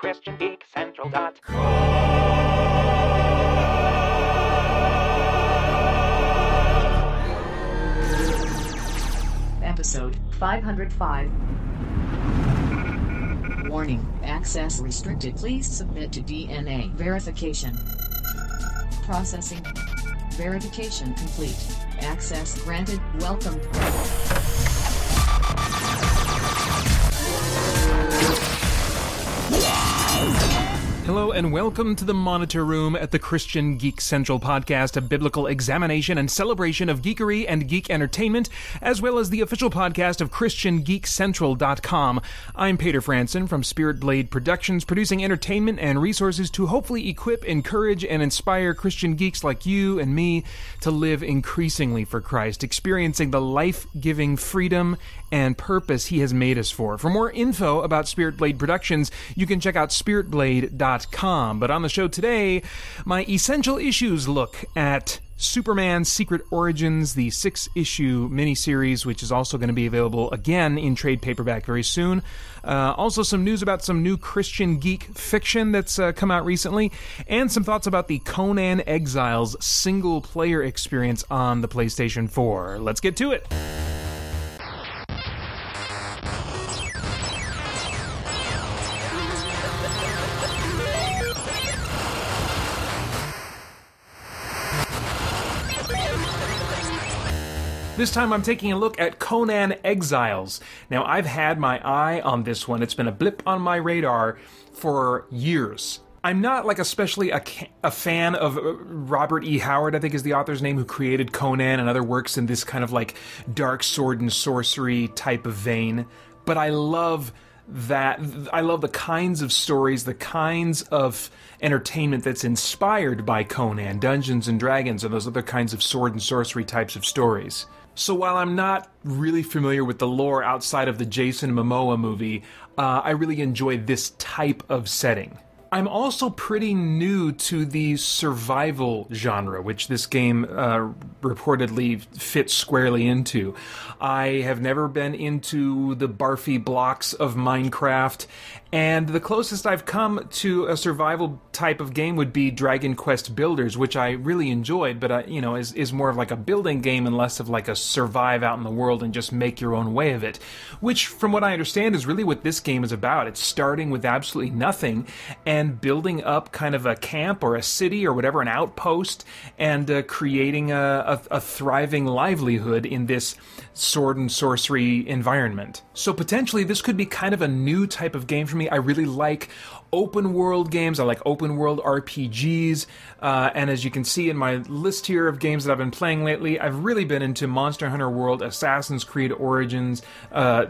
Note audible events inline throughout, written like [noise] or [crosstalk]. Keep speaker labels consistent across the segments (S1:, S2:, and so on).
S1: ChristianGeekCentral.com.
S2: Episode 505. Warning, access restricted. Please submit to DNA verification. Processing. Verification complete. Access granted. Welcome.
S3: Hello and welcome to the Monitor Room at the Christian Geek Central podcast, a biblical examination and celebration of geekery and geek entertainment, as well as the official podcast of ChristianGeekCentral.com. I'm Peter Franson from Spirit Blade Productions, producing entertainment and resources to hopefully equip, encourage, and inspire Christian geeks like you and me to live increasingly for Christ, experiencing the life giving freedom and purpose He has made us for. For more info about Spirit Blade Productions, you can check out spiritblade.com. But on the show today, my essential issues look at Superman Secret Origins, the six issue miniseries, which is also going to be available again in trade paperback very soon. Uh, also, some news about some new Christian geek fiction that's uh, come out recently, and some thoughts about the Conan Exiles single player experience on the PlayStation 4. Let's get to it. This time I'm taking a look at Conan Exiles. Now, I've had my eye on this one. It's been a blip on my radar for years. I'm not like especially a, a fan of uh, Robert E. Howard, I think is the author's name, who created Conan and other works in this kind of like dark sword and sorcery type of vein. But I love that I love the kinds of stories, the kinds of entertainment that's inspired by Conan, Dungeons and Dragons, and those other kinds of sword and sorcery types of stories. So while I'm not really familiar with the lore outside of the Jason Momoa movie, uh, I really enjoy this type of setting. I'm also pretty new to the survival genre, which this game uh, reportedly fits squarely into. I have never been into the barfy blocks of Minecraft, and the closest I've come to a survival type of game would be Dragon Quest Builders, which I really enjoyed, but uh, you know is is more of like a building game and less of like a survive out in the world and just make your own way of it. Which, from what I understand, is really what this game is about. It's starting with absolutely nothing and building up kind of a camp or a city or whatever, an outpost, and uh, creating a, a, a thriving livelihood in this sword and sorcery environment. So potentially, this could be kind of a new type of game for me. I really like open world games. I like open world RPGs. Uh, and as you can see in my list here of games that I've been playing lately, I've really been into Monster Hunter World, Assassin's Creed Origins, uh,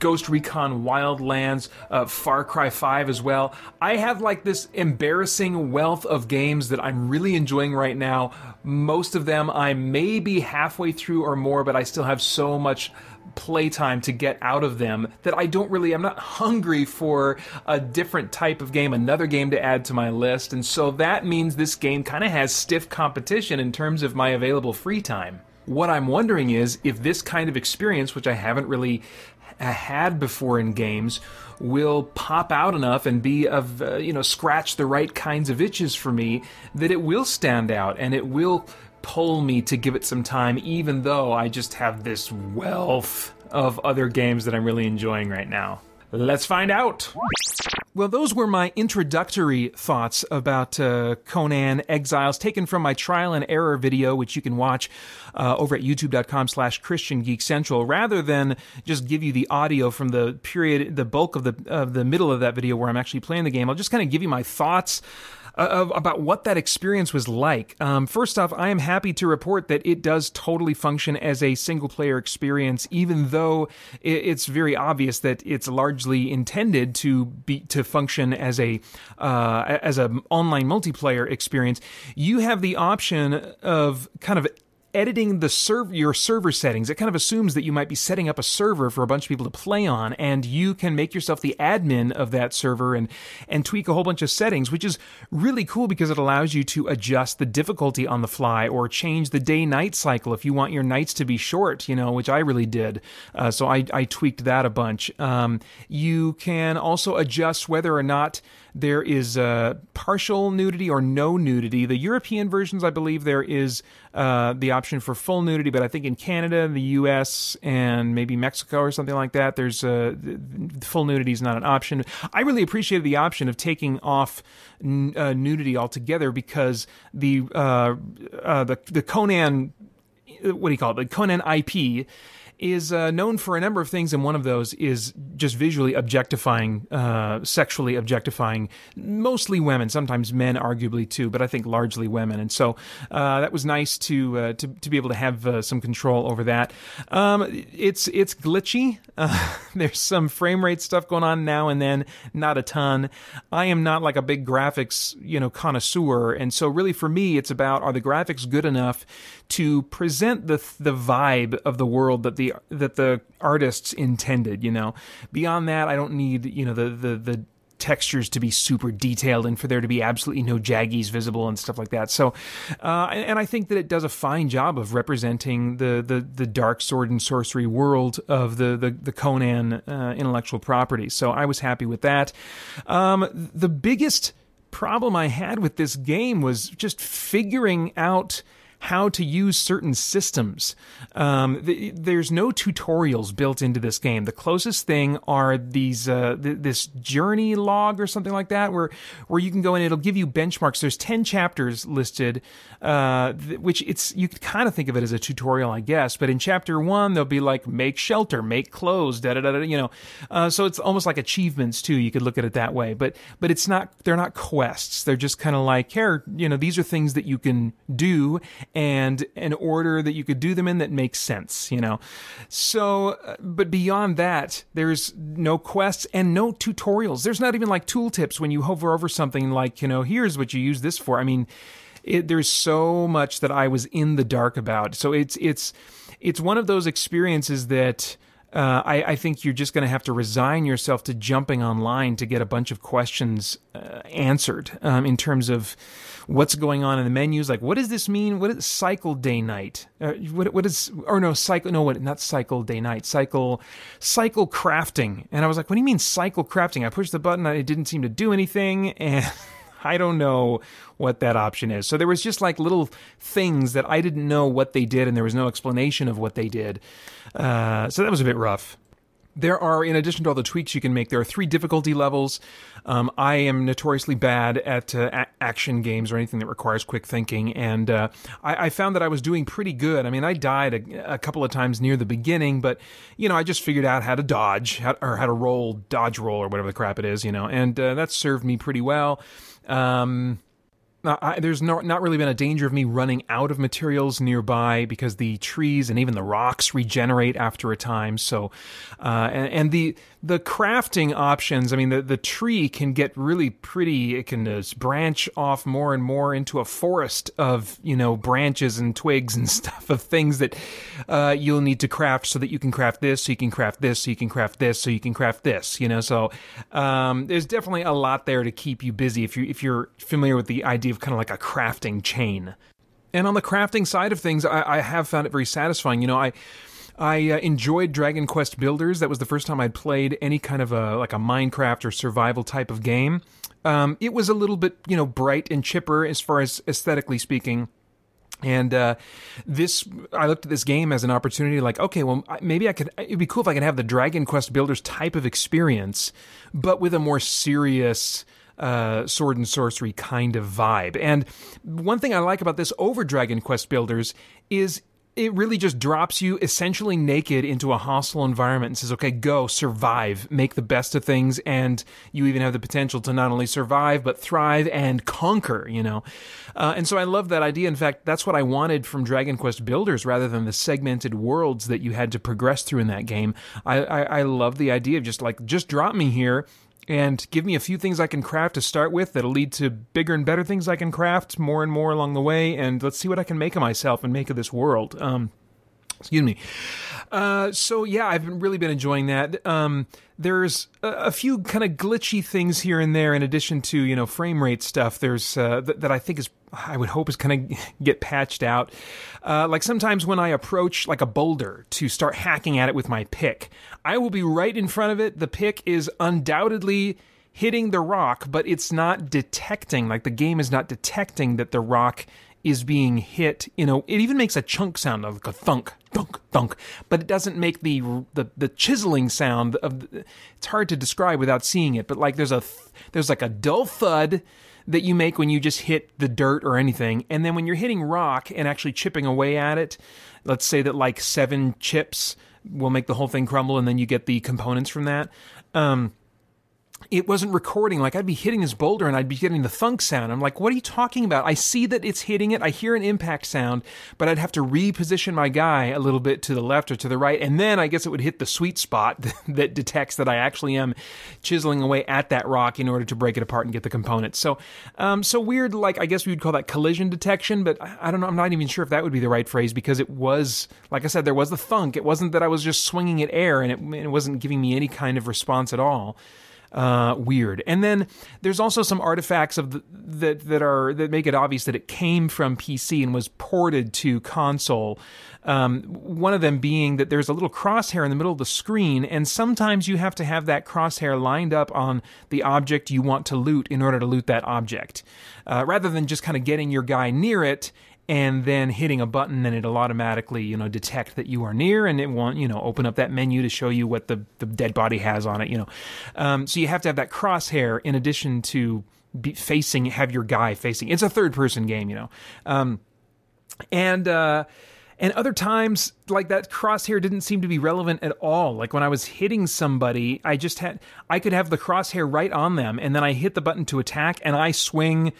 S3: Ghost Recon Wildlands, uh, Far Cry 5 as well. I have like this embarrassing wealth of games that I'm really enjoying right now. Most of them I may be halfway through or more, but I still have so much playtime to get out of them that I don't really, I'm not hungry for a different type of game, another game to add to my list. And so that means this game kind of has stiff competition in terms of my available free time. What I'm wondering is if this kind of experience, which I haven't really had before in games, will pop out enough and be of, uh, you know, scratch the right kinds of itches for me that it will stand out and it will pull me to give it some time, even though I just have this wealth of other games that I'm really enjoying right now. Let's find out. Well, those were my introductory thoughts about uh, Conan Exiles, taken from my trial and error video, which you can watch uh, over at youtube.com slash Christian Geek Central, rather than just give you the audio from the period, the bulk of the, of the middle of that video where I'm actually playing the game. I'll just kind of give you my thoughts uh, about what that experience was like. Um, first off, I am happy to report that it does totally function as a single player experience, even though it's very obvious that it's largely intended to be to function as a uh, as an online multiplayer experience. You have the option of kind of editing the server your server settings. It kind of assumes that you might be setting up a server for a bunch of people to play on and you can make yourself the admin of that server and and tweak a whole bunch of settings which is really cool because it allows you to adjust the difficulty on the fly or change the day night cycle if you want your nights to be short you know which i really did. Uh, so I, I tweaked that a bunch. Um, you can also adjust whether or not there is uh, partial nudity or no nudity. The European versions, I believe, there is uh, the option for full nudity, but I think in Canada, the U.S., and maybe Mexico or something like that, there's uh, full nudity is not an option. I really appreciated the option of taking off n- uh, nudity altogether because the uh, uh, the the Conan what do you call it? The Conan IP is uh, known for a number of things, and one of those is just visually objectifying, uh, sexually objectifying mostly women, sometimes men, arguably too, but I think largely women. And so uh, that was nice to, uh, to to be able to have uh, some control over that. Um, it's it's glitchy. Uh, [laughs] there's some frame rate stuff going on now and then, not a ton. I am not like a big graphics you know connoisseur, and so really for me, it's about are the graphics good enough to present the the vibe of the world that the that the artists intended. You know, beyond that, I don't need you know the the the textures to be super detailed and for there to be absolutely no jaggies visible and stuff like that. So, uh, and, and, I think that it does a fine job of representing the the, the dark sword and sorcery world of the the, the Conan uh, intellectual property. So I was happy with that. Um, the biggest problem I had with this game was just figuring out how to use certain systems. Um, th- there's no tutorials built into this game. The closest thing are these uh, th- this journey log or something like that, where where you can go and it'll give you benchmarks. There's ten chapters listed, uh, th- which it's you could kind of think of it as a tutorial, I guess. But in chapter one, there'll be like make shelter, make clothes, da da da. You know, uh, so it's almost like achievements too. You could look at it that way. But but it's not. They're not quests. They're just kind of like here. You know, these are things that you can do and an order that you could do them in that makes sense, you know. So, uh, but beyond that, there's no quests and no tutorials. There's not even like tooltips when you hover over something like, you know, here's what you use this for. I mean, it, there's so much that I was in the dark about. So it's it's it's one of those experiences that uh, I, I, think you're just going to have to resign yourself to jumping online to get a bunch of questions uh, answered um, in terms of what's going on in the menus. Like, what does this mean? What is cycle day night? Uh, what, what is, or no, cycle, no, what, not cycle day night, cycle, cycle crafting. And I was like, what do you mean cycle crafting? I pushed the button, it didn't seem to do anything. [laughs] And I don't know what that option is. So there was just like little things that I didn't know what they did, and there was no explanation of what they did. Uh, so that was a bit rough. There are, in addition to all the tweaks you can make, there are three difficulty levels. Um, I am notoriously bad at uh, a- action games or anything that requires quick thinking, and uh, I-, I, found that I was doing pretty good. I mean, I died a-, a, couple of times near the beginning, but you know, I just figured out how to dodge how- or how to roll, dodge roll, or whatever the crap it is, you know, and uh, that served me pretty well. Um, I, there's no, not really been a danger of me running out of materials nearby because the trees and even the rocks regenerate after a time. So, uh, and, and, the the crafting options. I mean, the the tree can get really pretty. It can uh, branch off more and more into a forest of you know branches and twigs and [laughs] stuff of things that uh, you'll need to craft so that you can craft this, so you can craft this, so you can craft this, so you can craft this. You know, so um, there's definitely a lot there to keep you busy if you if you're familiar with the idea of kind of like a crafting chain. And on the crafting side of things, I, I have found it very satisfying. You know, I I uh, enjoyed Dragon Quest Builders. That was the first time I'd played any kind of a like a Minecraft or survival type of game. Um, it was a little bit you know bright and chipper as far as aesthetically speaking. And uh, this, I looked at this game as an opportunity. Like, okay, well, maybe I could. It'd be cool if I could have the Dragon Quest Builders type of experience, but with a more serious, uh, sword and sorcery kind of vibe. And one thing I like about this over Dragon Quest Builders is it really just drops you essentially naked into a hostile environment and says, okay, go, survive, make the best of things, and you even have the potential to not only survive, but thrive and conquer, you know? Uh, and so I love that idea. In fact, that's what I wanted from Dragon Quest Builders rather than the segmented worlds that you had to progress through in that game. I, I, I love the idea of just like, just drop me here and give me a few things I can craft to start with that'll lead to bigger and better things I can craft more and more along the way. And let's see what I can make of myself and make of this world. Um, excuse me. Uh, so yeah, I've really been enjoying that. Um, there's a, a few kind of glitchy things here and there, in addition to you know frame rate stuff. There's uh, th- that I think is I would hope is kind of [laughs] get patched out. Uh, like sometimes when I approach like a boulder to start hacking at it with my pick, I will be right in front of it. The pick is undoubtedly hitting the rock, but it's not detecting, like the game is not detecting that the rock is being hit. You know, it even makes a chunk sound of like a thunk, thunk, thunk, but it doesn't make the the, the chiseling sound of. The, it's hard to describe without seeing it, but like there's a there's like a dull thud that you make when you just hit the dirt or anything, and then when you're hitting rock and actually chipping away at it, let's say that like seven chips will make the whole thing crumble, and then you get the components from that. Um, it wasn't recording. Like I'd be hitting this boulder and I'd be getting the thunk sound. I'm like, what are you talking about? I see that it's hitting it. I hear an impact sound, but I'd have to reposition my guy a little bit to the left or to the right. And then I guess it would hit the sweet spot [laughs] that detects that I actually am chiseling away at that rock in order to break it apart and get the components. So, um, so weird, like I guess we would call that collision detection, but I, don't know. I'm not even sure if that would be the right phrase because it was, like I said, there was the thunk. It wasn't that I was just swinging at air and it, it wasn't giving me any kind of response at all uh, weird. And then there's also some artifacts of the, that that are that make it obvious that it came from PC and was ported to console. Um, one of them being that there's a little crosshair in the middle of the screen, and sometimes you have to have that crosshair lined up on the object you want to loot in order to loot that object, uh, rather than just kind of getting your guy near it and then hitting a button and it'll automatically you know detect that you are near and it won't you know open up that menu to show you what the, the dead body has on it you know. Um, so you have to have that crosshair in addition to facing have your guy facing. It's a third person game you know. Um, and uh, and other times like that crosshair didn't seem to be relevant at all. Like when i was hitting somebody i just had i could have the crosshair right on them and then i hit the button to attack and i swing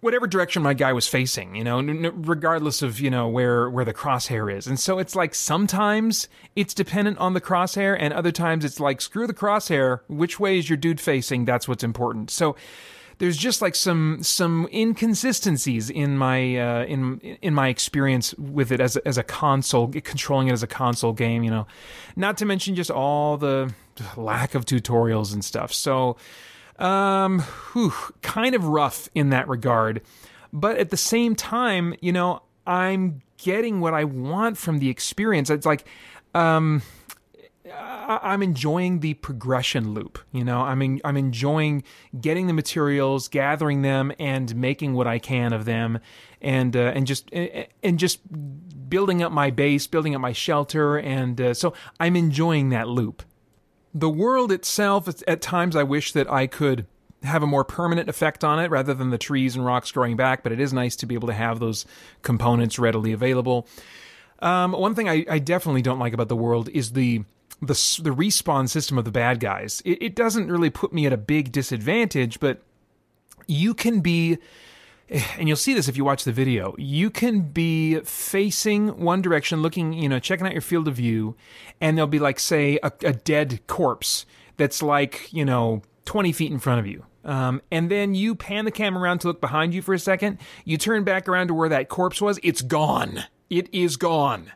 S3: whatever direction my guy was facing, you know, regardless of, you know, where where the crosshair is. And so it's like sometimes it's dependent on the crosshair and other times it's like screw the crosshair, which way is your dude facing? That's what's important. So there's just like some some inconsistencies in my uh, in in my experience with it as a, as a console controlling it as a console game, you know. Not to mention just all the lack of tutorials and stuff. So um, whew, kind of rough in that regard. But at the same time, you know, I'm getting what I want from the experience. It's like, um, I'm enjoying the progression loop. You know, I'm I'm enjoying getting the materials, gathering them, and making what I can of them, and uh, and just and just building up my base, building up my shelter, and uh, so I'm enjoying that loop the world itself, at times, I wish that I could have a more permanent effect on it rather than the trees and rocks growing back, but it is nice to be able to have those components readily available. Um, one thing I, I, definitely don't like about the world is the the, the respawn system of the bad guys. It, it doesn't really put me at a big disadvantage, but you can be and you'll see this if you watch the video, you can be facing one direction, looking, you know, checking out your field of view, and there'll be like, say, a, a dead corpse that's like, you know, 20 feet in front of you. Um, and then you pan the camera around to look behind you for a second. You turn back around to where that corpse was. It's gone. It is gone.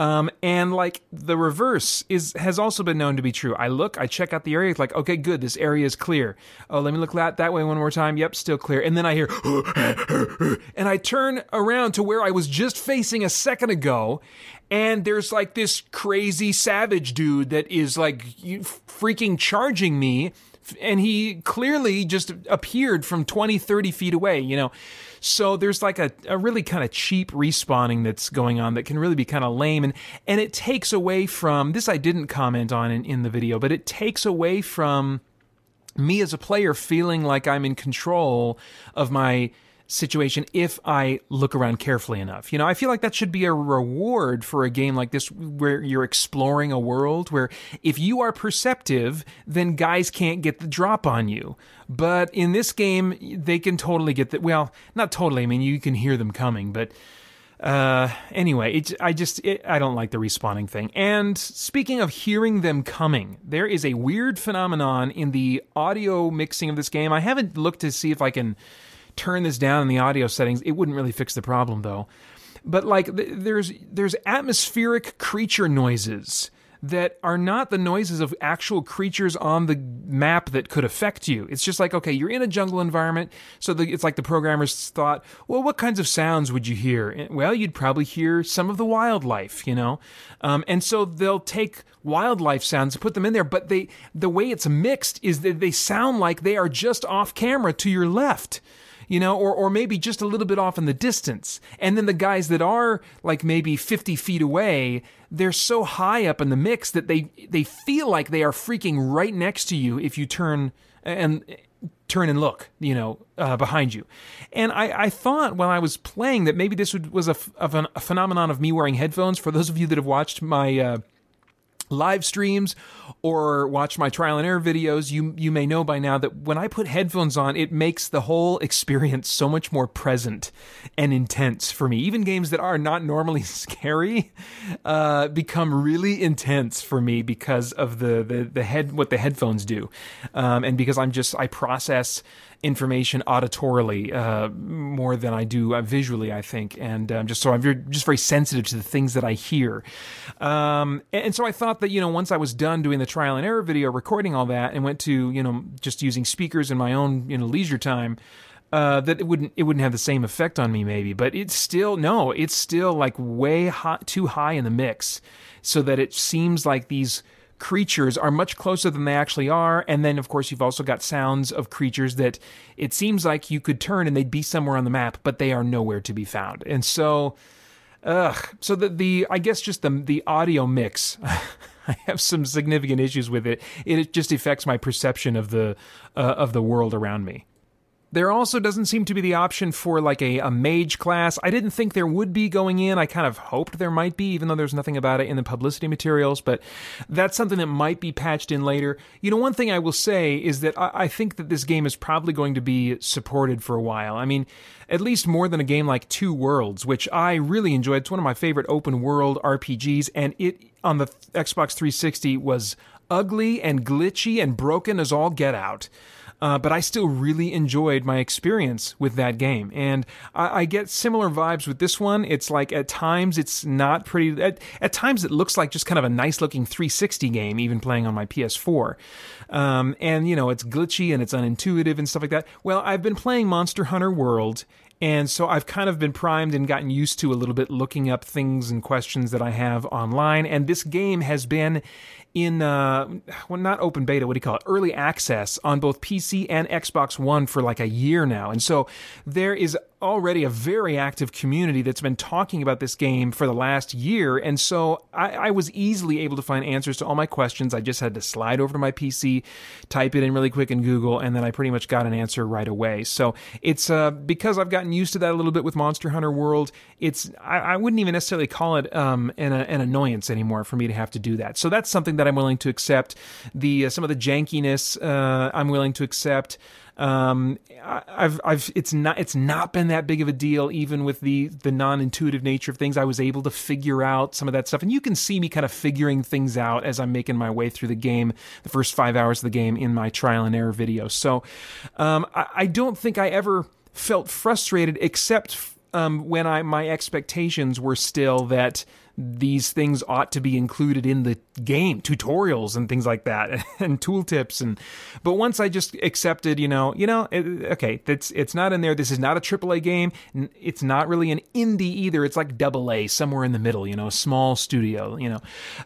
S3: Um, and like the reverse is has also been known to be true. I look, I check out the area, it's like, okay, good, this area is clear. Oh, let me look that that way one more time. Yep, still clear. And then I hear, [gasps] and I turn around to where I was just facing a second ago, and there's like this crazy savage dude that is like freaking charging me and he clearly just appeared from 20 30 feet away you know so there's like a, a really kind of cheap respawning that's going on that can really be kind of lame. And, and it takes away from this, I didn't comment on in, in the video, but it takes away from me as a player feeling like I'm in control of my situation if I look around carefully enough. You know, I feel like that should be a reward for a game like this where you're exploring a world where if you are perceptive, then guys can't get the drop on you. But in this game, they can totally get that. Well, not totally. I mean, you can hear them coming, but uh, anyway, it, I just it, I don't like the respawning thing. And speaking of hearing them coming, there is a weird phenomenon in the audio mixing of this game. I haven't looked to see if I can turn this down in the audio settings. It wouldn't really fix the problem though. But like there's there's atmospheric creature noises that are not the noises of actual creatures on the map that could affect you. It's just like, okay, you're in a jungle environment, so the, it's like the programmers thought, well, what kinds of sounds would you hear? Well, you'd probably hear some of the wildlife, you know? Um, and so they'll take wildlife sounds and put them in there, but they, the way it's mixed is that they sound like they are just off camera to your left you know, or, or maybe just a little bit off in the distance. And then the guys that are like maybe 50 feet away, they're so high up in the mix that they, they feel like they are freaking right next to you if you turn and turn and look, you know, uh, behind you. And I, I thought while I was playing that maybe this would, was a, an, a phenomenon of me wearing headphones. For those of you that have watched my, uh, live streams or watch my trial and error videos, you you may know by now that when I put headphones on, it makes the whole experience so much more present and intense for me. Even games that are not normally [laughs] scary uh, become really intense for me because of the the, the head what the headphones do, um, and because I'm just I process information auditorily uh, more than I do uh, visually, I think, and um, just so I'm just very sensitive to the things that I hear. Um, and, and, so I thought that you know once I was done doing the trial and error video, recording all that, and went to you know just using speakers in my own you know leisure time. Uh, that it wouldn't it wouldn't have the same effect on me maybe, but it's still no, it's still like way hot, too high in the mix, so that it seems like these creatures are much closer than they actually are. And then, of course, you've also got sounds of creatures that it seems like you could turn and they'd be somewhere on the map, but they are nowhere to be found. And so, ugh. So the, the I guess just the, the audio mix. [laughs] I have some significant issues with it. It just affects my perception of the uh, of the world around me. There also doesn't seem to be the option for like a, a mage class. I didn't think there would be going in. I kind of hoped there might be, even though there's nothing about it in the publicity materials, but that's something that might be patched in later. You know, one thing I will say is that I, I think that this game is probably going to be supported for a while. I mean, at least more than a game like Two Worlds, which I really enjoyed. It's one of my favorite open world RPGs, and it on the Xbox 360 was ugly and glitchy and broken as all get out. Uh, but I still really enjoyed my experience with that game. And I, I, get similar vibes with this one. It's like at times it's not pretty, at, at times it looks like just kind of a nice looking 360 game, even playing on my PS4. Um, and, you know, it's glitchy and it's unintuitive and stuff like that. Well, I've been playing Monster Hunter World and so I've kind of been primed and gotten used to a little bit looking up things and questions that I have online. And this game has been in uh, well, not open beta. What do you call it? Early access on both PC and Xbox One for like a year now, and so there is already a very active community that's been talking about this game for the last year. And so I, I, was easily able to find answers to all my questions. I just had to slide over to my PC, type it in really quick in Google, and then I pretty much got an answer right away. So it's uh, because I've gotten used to that a little bit with Monster Hunter World. It's I, I wouldn't even necessarily call it um, an, an, annoyance anymore for me to have to do that. So that's something that I'm willing to accept. The uh, some of the jankiness uh, I'm willing to accept. Um, I've, I've, it's not, it's not been that big of a deal, even with the, the non-intuitive nature of things. I was able to figure out some of that stuff, and you can see me kind of figuring things out as I'm making my way through the game, the first five hours of the game in my trial and error video. So, um, I, I don't think I ever felt frustrated, except um, when I my expectations were still that these things ought to be included in the game tutorials and things like that [laughs] and tooltips and but once i just accepted you know you know it, okay it's it's not in there this is not a aaa game it's not really an indie either it's like double a somewhere in the middle you know a small studio you know.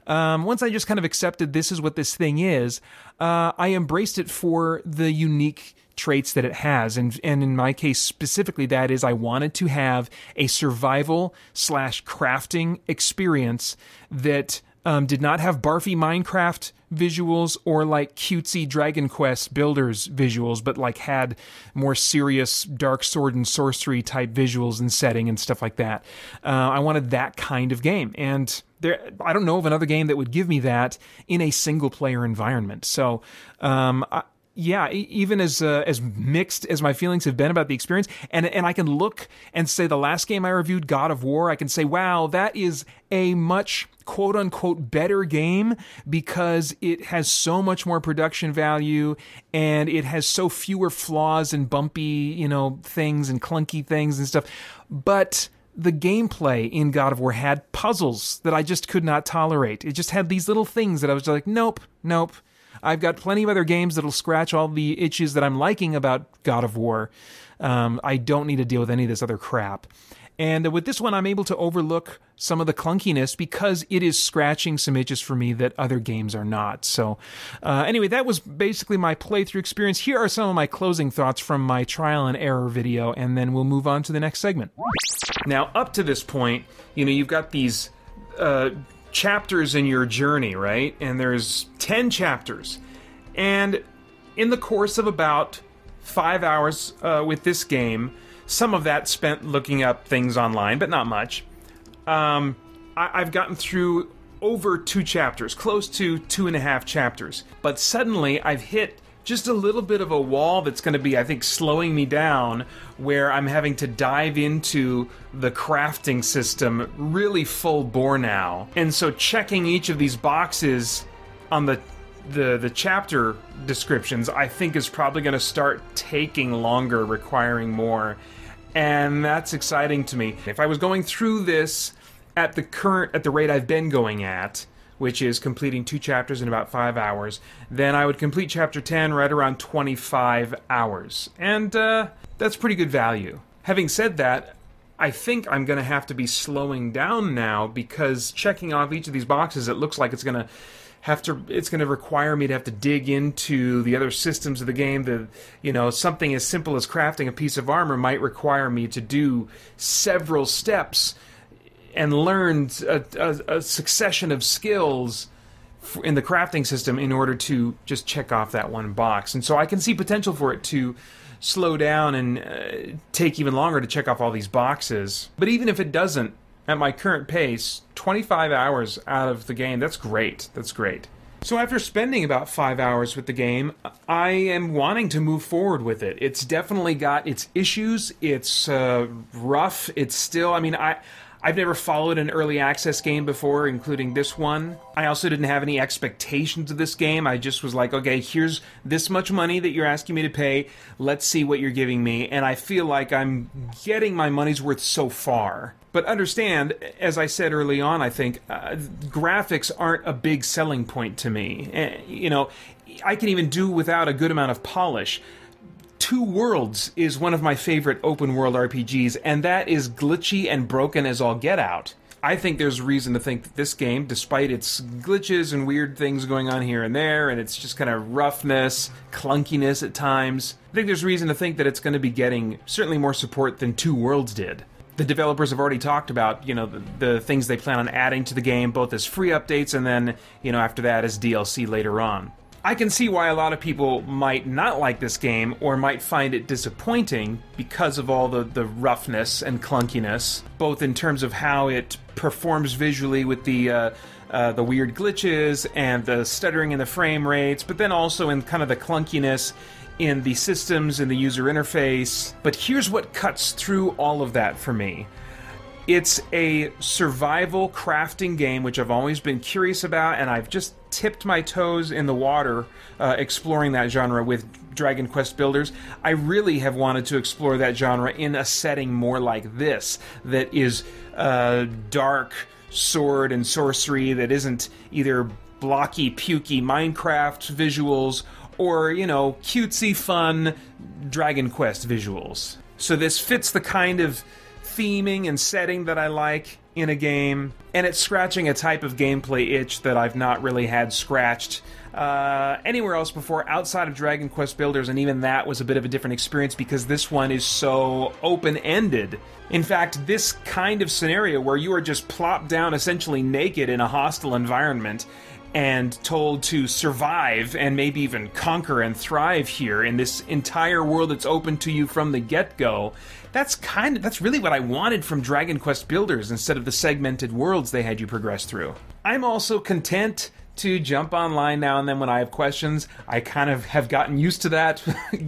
S3: Um, once i just kind of accepted this is what this thing is uh, i embraced it for the unique traits that it has. And, and in my case specifically, that is I wanted to have a survival slash crafting experience that um, did not have barfy Minecraft visuals or like cutesy Dragon Quest builders visuals, but like had more serious dark sword and sorcery type visuals and setting and stuff like that. Uh, I wanted that kind of game. And there, I don't know of another game that would give me that in a single player environment. So, um, I, yeah, even as uh, as mixed as my feelings have been about the experience, and and I can look and say the last game I reviewed, God of War, I can say, wow, that is a much quote unquote better game because it has so much more production value and it has so fewer flaws and bumpy, you know, things and clunky things and stuff. But the gameplay in God of War had puzzles that I just could not tolerate. It just had these little things that I was like, nope, nope. I've got plenty of other games that'll scratch all the itches that I'm liking about God of War. Um, I don't need to deal with any of this other crap. And with this one, I'm able to overlook some of the clunkiness because it is scratching some itches for me that other games are not. So, uh, anyway, that was basically my playthrough experience. Here are some of my closing thoughts from my trial and error video, and then we'll move on to the next segment. Now, up to this point, you know, you've got these uh, chapters in your journey, right? And there's 10 chapters. And in the course of about five hours uh, with this game, some of that spent looking up things online, but not much. Um, I- I've gotten through over two chapters, close to two and a half chapters. But suddenly I've hit just a little bit of a wall that's going to be, I think, slowing me down, where I'm having to dive into the crafting system really full bore now. And so checking each of these boxes on the the the chapter descriptions I think is probably going to start taking longer, requiring more. And that's exciting to me. If I was going through this at the current at the rate I've been going at, which is completing two chapters in about 5 hours, then I would complete chapter 10 right around 25 hours. And uh, that's pretty good value. Having said that, I think I'm going to have to be slowing down now because checking off each of these boxes, it looks like it's going to have to it's going to require me to have to dig into the other systems of the game that you know something as simple as crafting a piece of armor might require me to do several steps and learned a, a, a succession of skills in the crafting system in order to just check off that one box and so i can see potential for it to slow down and uh, take even longer to check off all these boxes but even if it doesn't at my current pace, 25 hours out of the game, that's great. That's great. So after spending about five hours with the game, I am wanting to move forward with it. It's definitely got its issues. It's uh, rough. It's still. I mean, I I've never followed an early access game before, including this one. I also didn't have any expectations of this game. I just was like, okay, here's this much money that you're asking me to pay. Let's see what you're giving me. And I feel like I'm getting my money's worth so far. But understand, as I said early on, I think uh, graphics aren't a big selling point to me. Uh, you know, I can even do without a good amount of polish. Two Worlds is one of my favorite open world RPGs, and that is glitchy and broken as all get out. I think there's reason to think that this game, despite its glitches and weird things going on here and there, and its just kind of roughness, clunkiness at times, I think there's reason to think that it's going to be getting certainly more support than Two Worlds did. The developers have already talked about, you know, the, the things they plan on adding to the game, both as free updates and then, you know, after that as DLC later on. I can see why a lot of people might not like this game or might find it disappointing because of all the, the roughness and clunkiness, both in terms of how it performs visually with the uh, uh, the weird glitches and the stuttering in the frame rates, but then also in kind of the clunkiness in the systems and the user interface. But here's what cuts through all of that for me. It's a survival crafting game, which I've always been curious about, and I've just tipped my toes in the water uh, exploring that genre with Dragon Quest Builders. I really have wanted to explore that genre in a setting more like this, that is uh, dark sword and sorcery, that isn't either blocky, pukey Minecraft visuals or, you know, cutesy, fun Dragon Quest visuals. So this fits the kind of theming and setting that I like in a game, and it's scratching a type of gameplay itch that I've not really had scratched uh, anywhere else before outside of Dragon Quest Builders, and even that was a bit of a different experience because this one is so open ended. In fact, this kind of scenario where you are just plopped down essentially naked in a hostile environment and told to survive and maybe even conquer and thrive here in this entire world that's open to you from the get-go that's kind of that's really what i wanted from dragon quest builders instead of the segmented worlds they had you progress through i'm also content to jump online now and then when i have questions i kind of have gotten used to that [laughs]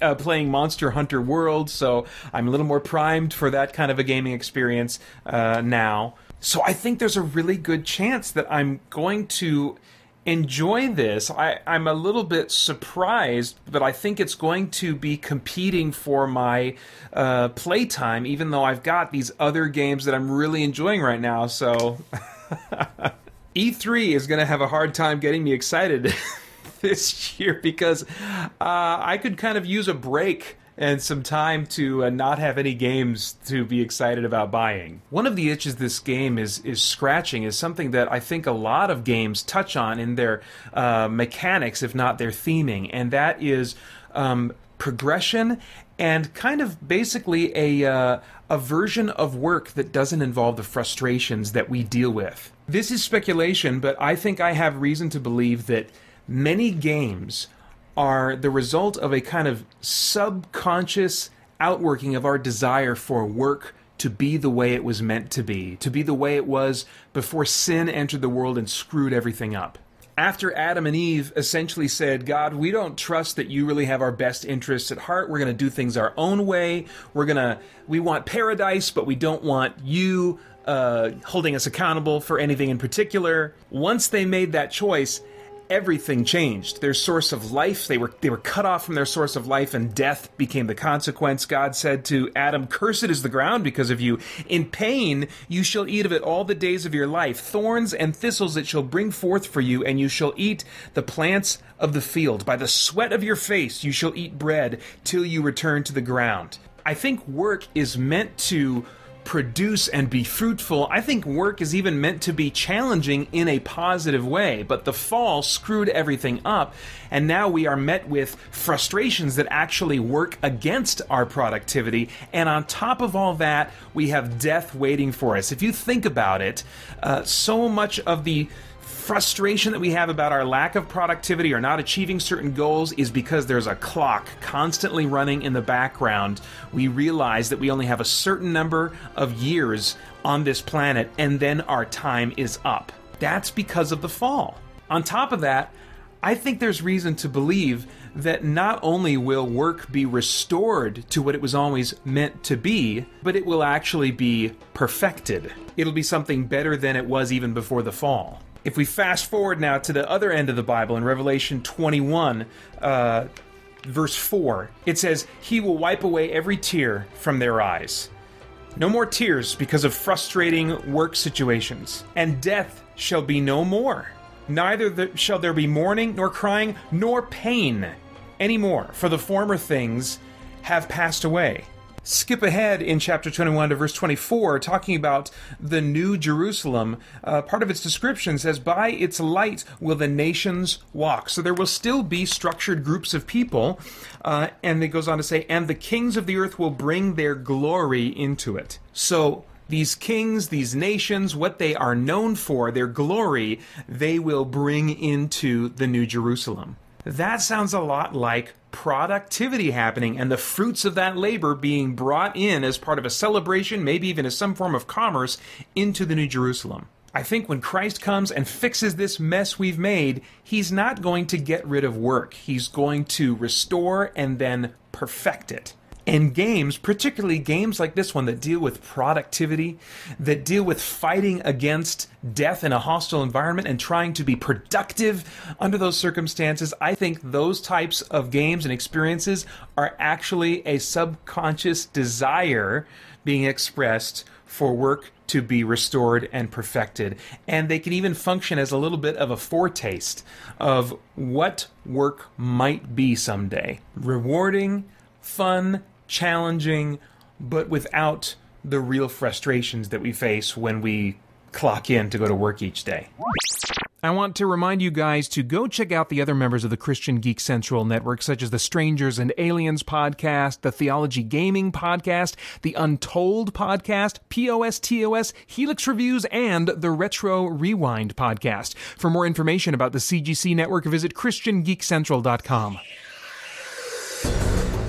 S3: Uh, playing Monster Hunter World, so I'm a little more primed for that kind of a gaming experience uh, now. So I think there's a really good chance that I'm going to enjoy this. I, I'm a little bit surprised, but I think it's going to be competing for my uh, playtime, even though I've got these other games that I'm really enjoying right now. So [laughs] E3 is going to have a hard time getting me excited [laughs] this year because uh, I could kind of use a break and some time to uh, not have any games to be excited about buying. One of the itches this game is is scratching is something that I think a lot of games touch on in their uh, mechanics, if not their theming, and that is um, progression and kind of basically a uh, a version of work that doesn't involve the frustrations that we deal with. This is speculation, but I think I have reason to believe that many games are the result of a kind of subconscious outworking of our desire for work to be the way it was meant to be, to be the way it was before sin entered the world and screwed everything up. After Adam and Eve essentially said, God, we don't trust that you really have our best interests at heart. We're going to do things our own way. We're going to, we want paradise, but we don't want you uh, holding us accountable for anything in particular. Once they made that choice, everything changed. Their source of life, they were they were cut off from their source of life and death became the consequence. God said to Adam, "Cursed is the ground because of you. In pain you shall eat of it all the days of your life. Thorns and thistles it shall bring forth for you, and you shall eat the plants of the field. By the sweat of your face you shall eat bread till you return to the ground." I think work is meant to produce and be fruitful. I think work is even meant to be challenging in a positive way, but the fall screwed everything up, and now we are met with frustrations that actually work against our productivity. And on top of all that, we have death waiting for us. If you think about it, uh, so much of the frustration that we have about our lack of productivity or not achieving certain goals is because there's a clock constantly running in the background. We realize that we only have a certain number of years on this planet and then our time is up. That's because of the fall. On top of that, I think there's reason to believe that not only will work be restored to what it was always meant to be, but it will actually be perfected. It'll be something better than it was even before the fall. If we fast forward now to the other end of the Bible in Revelation 21, uh, verse 4, it says, He will wipe away every tear from their eyes. No more tears because of frustrating work situations, and death shall be no more. Neither shall there be mourning, nor crying, nor pain any more, for the former things have passed away skip ahead in chapter 21 to verse 24, talking about the new Jerusalem. Uh, part of its description says, By its light will the nations walk. So there will still be structured groups of people. Uh, and it goes on to say, And the kings of the earth will bring their glory into it. So these kings, these nations, what they are known for, their glory, they will bring into the New Jerusalem. That sounds a lot like productivity happening and the fruits of that labor being brought in as part of a celebration, maybe even as some form of commerce, into the New Jerusalem. I think when Christ comes and fixes this mess we've made, he's not going to get rid of work. He's going to restore and then perfect it. And games, particularly games like this one that deal with productivity, that deal with fighting against death in a hostile environment and trying to be productive under those circumstances, I think those types of games and experiences are actually a subconscious desire being expressed for work to be restored and perfected. And they can even function as a little bit of a foretaste of what work might be someday. Rewarding, fun, challenging, but without the real frustrations that we face when we clock in to go to work each day. I want to remind you guys to go check out the other members of the Christian Geek Central network, such as the Strangers and Aliens podcast, the Theology Gaming podcast, the Untold podcast, POSTOS, Helix Reviews, and the Retro Rewind podcast. For more information about the CGC network, visit ChristianGeekCentral.com.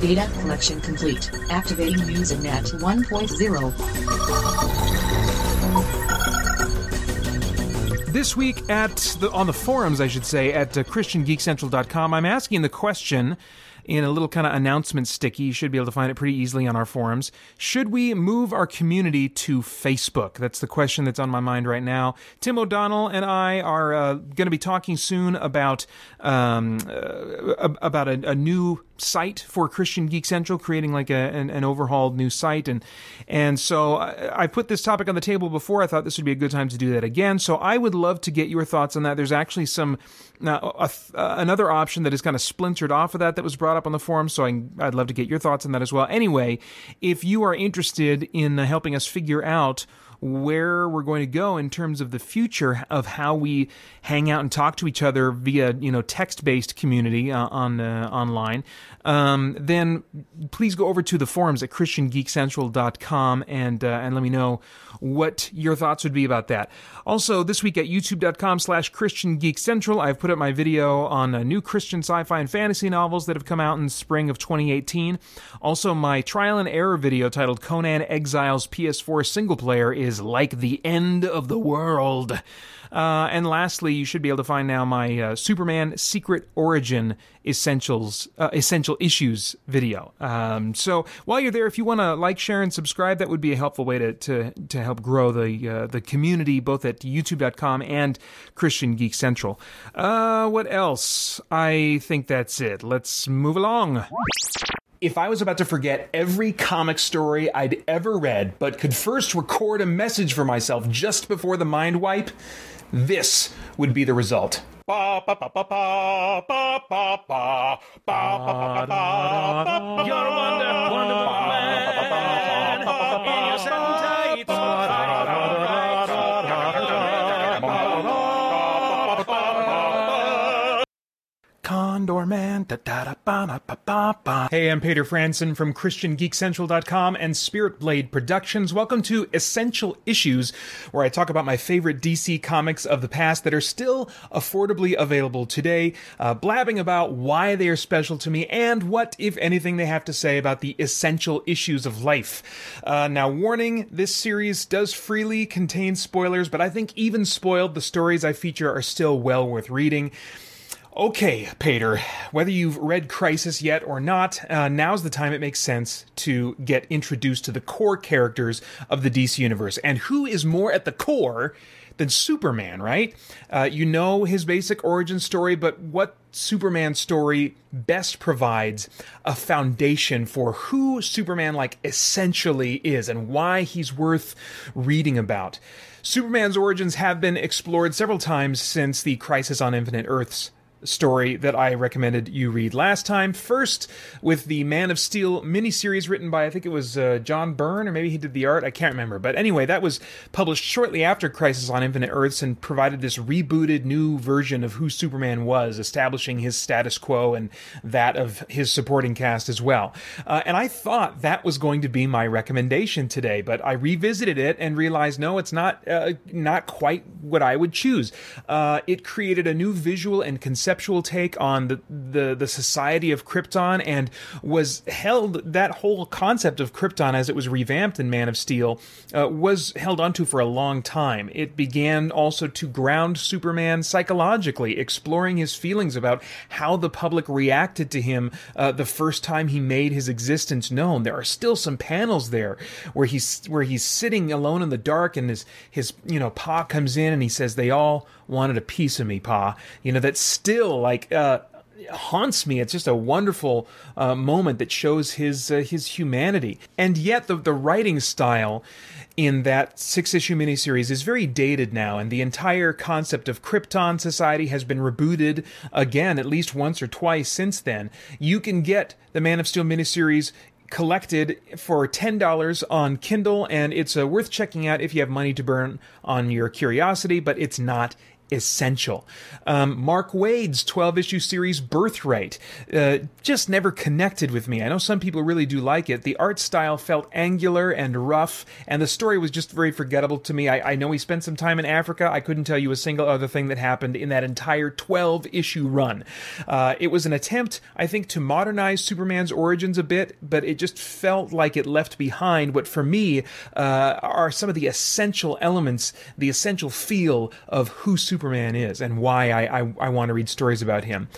S2: Data collection complete. Activating Usenet 1.0.
S3: This week at the on the forums, I should say, at uh, ChristianGeekCentral.com, I'm asking the question in a little kind of announcement sticky. You should be able to find it pretty easily on our forums. Should we move our community to Facebook? That's the question that's on my mind right now. Tim O'Donnell and I are uh, going to be talking soon about um, uh, about a, a new site for Christian Geek Central, creating like a, an, an, overhauled new site, and and so I, I, put this topic on the table before. I thought this would be a good time to do that again. So I would love to get your thoughts on that. There's actually some uh, uh, another option that is kind of splintered off of that that was brought up on the forum. So I, would love to get your thoughts on that as well. Anyway, if you are interested in helping us figure out where we're going to go in terms of the future of how we hang out and talk to each other via you know text based community uh, on uh, online, um, then please go over to the forums at christiangeekcentral.com and uh, and let me know what your thoughts would be about that. Also, this week at youtube.com slash Christian Geek Central, I've put up my video on uh, new Christian sci-fi and fantasy novels that have come out in spring of 2018. Also, my trial and error video titled Conan Exiles PS4 single player is like the end of the world. Uh, and lastly, you should be able to find now my uh, Superman Secret Origin Essentials uh, Essential Issues video. Um, so while you're there, if you want to like, share, and subscribe, that would be a helpful way to to, to help grow the uh, the community both at YouTube.com and Christian Geek Central. Uh, what else? I think that's it. Let's move along. If I was about to forget every comic story I'd ever read, but could first record a message for myself just before the mind wipe, this would be the result. You're wonder, wonderful man Condor Man. Hey, I'm Peter Franson from ChristianGeekCentral.com and Spirit Blade Productions. Welcome to Essential Issues, where I talk about my favorite DC comics of the past that are still affordably available today, uh, blabbing about why they are special to me and what, if anything, they have to say about the essential issues of life. Uh, now, warning this series does freely contain spoilers, but I think even spoiled, the stories I feature are still well worth reading. Okay, Peter, whether you've read Crisis yet or not, uh, now's the time it makes sense to get introduced to the core characters of the DC Universe. And who is more at the core than Superman, right? Uh, you know his basic origin story, but what Superman story best provides a foundation for who Superman, like, essentially is and why he's worth reading about? Superman's origins have been explored several times since the Crisis on Infinite Earths story that I recommended you read last time. First, with the Man of Steel miniseries written by, I think it was uh, John Byrne, or maybe he did the art, I can't remember. But anyway, that was published shortly after Crisis on Infinite Earths and provided this rebooted new version of who Superman was, establishing his status quo and that of his supporting cast as well. Uh, and I thought that was going to be my recommendation today, but I revisited it and realized no, it's not, uh, not quite what I would choose. Uh, it created a new visual and conceptual conceptual take on the, the, the society of Krypton and was held that whole concept of Krypton as it was revamped in Man of Steel uh, was held onto for a long time. It began also to ground Superman psychologically, exploring his feelings about how the public reacted to him uh, the first time he made his existence known. There are still some panels there where he's where he's sitting alone in the dark and his his you know Pa comes in and he says they all wanted a piece of me, Pa. You know, that still like uh, haunts me. It's just a wonderful uh, moment that shows his uh, his humanity, and yet the the writing style in that six issue miniseries is very dated now, and the entire concept of Krypton society has been rebooted again at least once or twice since then. You can get the Man of Steel miniseries collected for $10 on Kindle, and it's uh, worth checking out if you have money to burn on your curiosity, but it's not essential. Um, Mark Waid's 12 issue series Birthright uh, just never connected with me. I know some people really do like it. The art style felt angular and rough, and the story was just very forgettable to me. I, I know he spent some time in Africa. I couldn't tell you a single other thing that happened in that entire 12 issue run. Uh, it was an attempt, I think, to modernize Superman's origins a bit, but it just felt like it left behind what, for me, uh, are some of the essential elements, the essential feel of who Superman Superman is and why I, I, I want to read stories about him.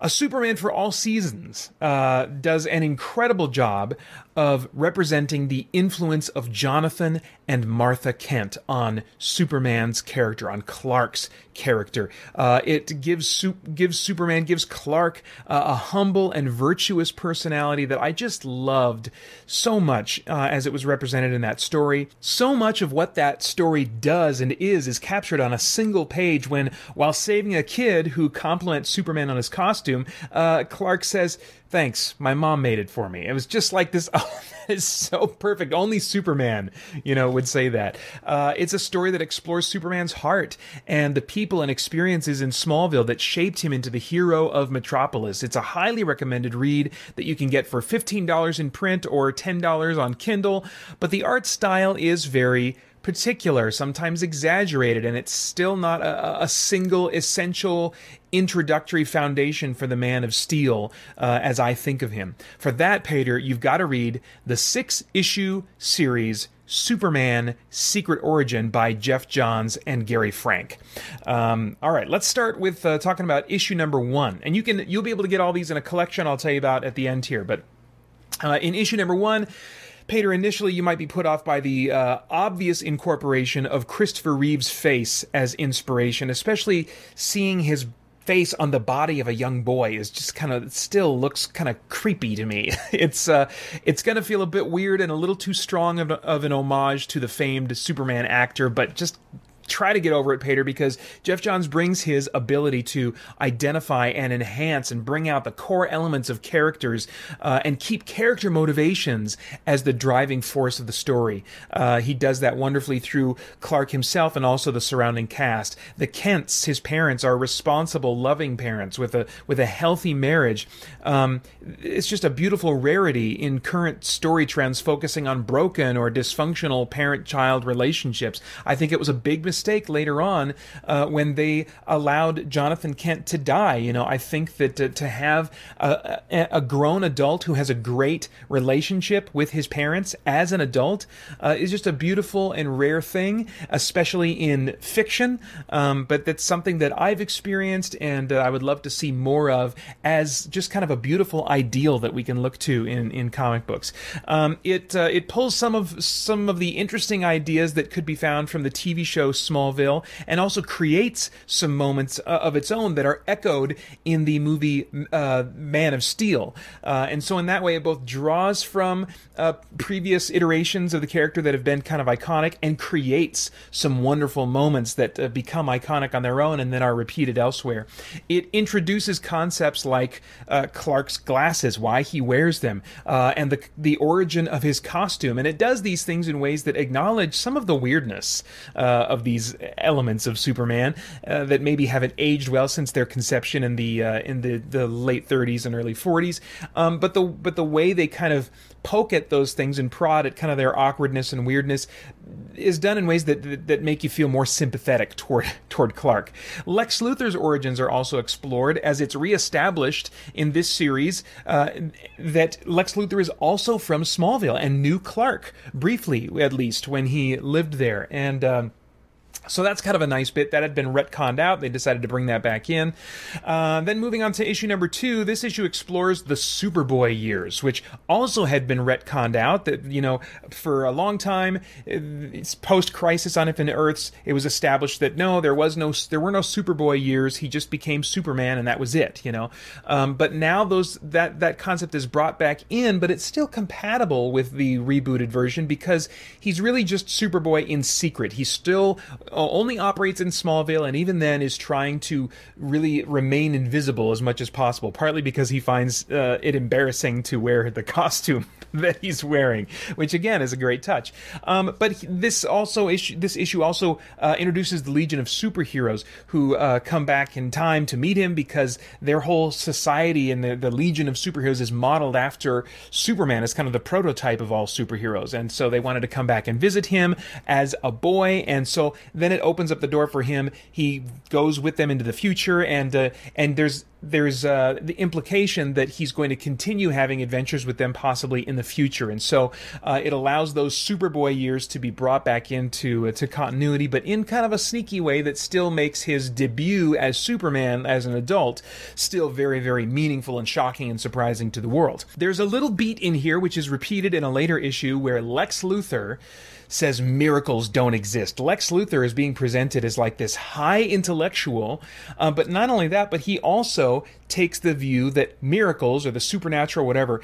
S3: A Superman for All Seasons uh, does an incredible job of representing the influence of Jonathan and Martha Kent on Superman's character, on Clark's character. Uh, it gives gives Superman gives Clark uh, a humble and virtuous personality that I just loved so much uh, as it was represented in that story. So much of what that story does and is is captured on a single page. When while saving a kid who compliments Superman on his costume, uh, Clark says thanks my mom made it for me it was just like this [laughs] oh [laughs] is so perfect. Only superman you know would say that. Uh, it's a story that explores superman's heart and the people and experiences in smallville that shaped him into the hero of metropolis. It's a highly recommended read that you can get for $15 in print or $10 on kindle but the art style is very particular, sometimes exaggerated, and it's still not a, a single essential introductory foundation for the Man of Steel uh, as I think of him. For that, Paeter, you've got to read the six issue series. Superman Secret Origin by Geoff Johns and Gary Frank. Um, all right, let's start with uh, talking about issue number one, and you can you'll be able to get all these in a collection. I'll tell you about at the end here, but uh, in issue number one, Paeter, initially you might be put off by the uh, obvious incorporation of Christopher Reeve's face as inspiration, especially seeing his face on the body of a young boy is just kind of still looks kind of creepy to me. [laughs] It's uh, it's to feel a bit weird and a little too strong of, of an homage to the famed Superman actor, but just try to get over it, Paeter, because Geoff Johns brings his ability to identify and enhance and bring out the core elements of characters uh, and keep character motivations as the driving force of the story. Uh, he does that wonderfully through Clark himself and also the surrounding cast. The Kents, his parents, are responsible, loving parents with a with a healthy marriage. Um, it's just a beautiful rarity in current story trends focusing on broken or dysfunctional parent-child relationships. I think it was a big mistake mistake later on uh, when they allowed Jonathan Kent to die. You know, I think that to, to have a, a, grown adult who has a great relationship with his parents as an adult uh, is just a beautiful and rare thing, especially in fiction. Um, but that's something that I've experienced and uh, I would love to see more of as just kind of a beautiful ideal that we can look to in, in comic books. Um, it uh, it pulls some of some of the interesting ideas that could be found from the TV show Smallville and also creates some moments uh, of its own that are echoed in the movie uh, Man of Steel. Uh, and so, in that way, it both draws from uh, previous iterations of the character that have been kind of iconic and creates some wonderful moments that uh, become iconic on their own and then are repeated elsewhere. It introduces concepts like uh, Clark's glasses, why he wears them, and the, the origin of his costume. And it does these things in ways that acknowledge some of the weirdness of these these elements of Superman uh, that maybe haven't aged well since their conception in the uh, in the, the late 30s and early 40s. Um, but the but the way they kind of poke at those things and prod at kind of their awkwardness and weirdness is done in ways that, that, that make you feel more sympathetic toward [laughs] toward Clark. Lex Luthor's origins are also explored as it's reestablished in this series uh, that Lex Luthor is also from Smallville and knew Clark briefly, at least when he lived there, and. Um, so that's kind of a nice bit that had been retconned out. They decided to bring that back in. Uh, then moving on to issue number two, this issue explores the Superboy years, which also had been retconned out. That you know, for a long time, it's post Crisis on Infinite Earths, it was established that no, there was no, there were no Superboy years. He just became Superman, and that was it. You know, um, but now those that that concept is brought back in, but it's still compatible with the rebooted version because he's really just Superboy in secret. He's still only operates in Smallville, and even then is trying to really remain invisible as much as possible. Partly because he finds uh, it embarrassing to wear the [laughs] costume that he's wearing, which again is a great touch. Um, but this also issue, this issue also uh, introduces the Legion of Superheroes who uh, come back in time to meet him because their whole society and the, the Legion of Superheroes is modeled after Superman as kind of the prototype of all superheroes, and so they wanted to come back and visit him as a boy, and so then it opens up the door for him. He goes with them into the future, and uh, and there's there's uh, the implication that he's going to continue having adventures with them possibly in the future, and so uh, it allows those Superboy years to be brought back into uh, to continuity, but in kind of a sneaky way that still makes his debut as Superman as an adult still very very meaningful and shocking and surprising to the world. There's a little beat in here which is repeated in a later issue where Lex Luthor says miracles don't exist. Lex Luthor is being presented as like this high intellectual, uh, but not only that, but he also takes the view that miracles or the supernatural, whatever,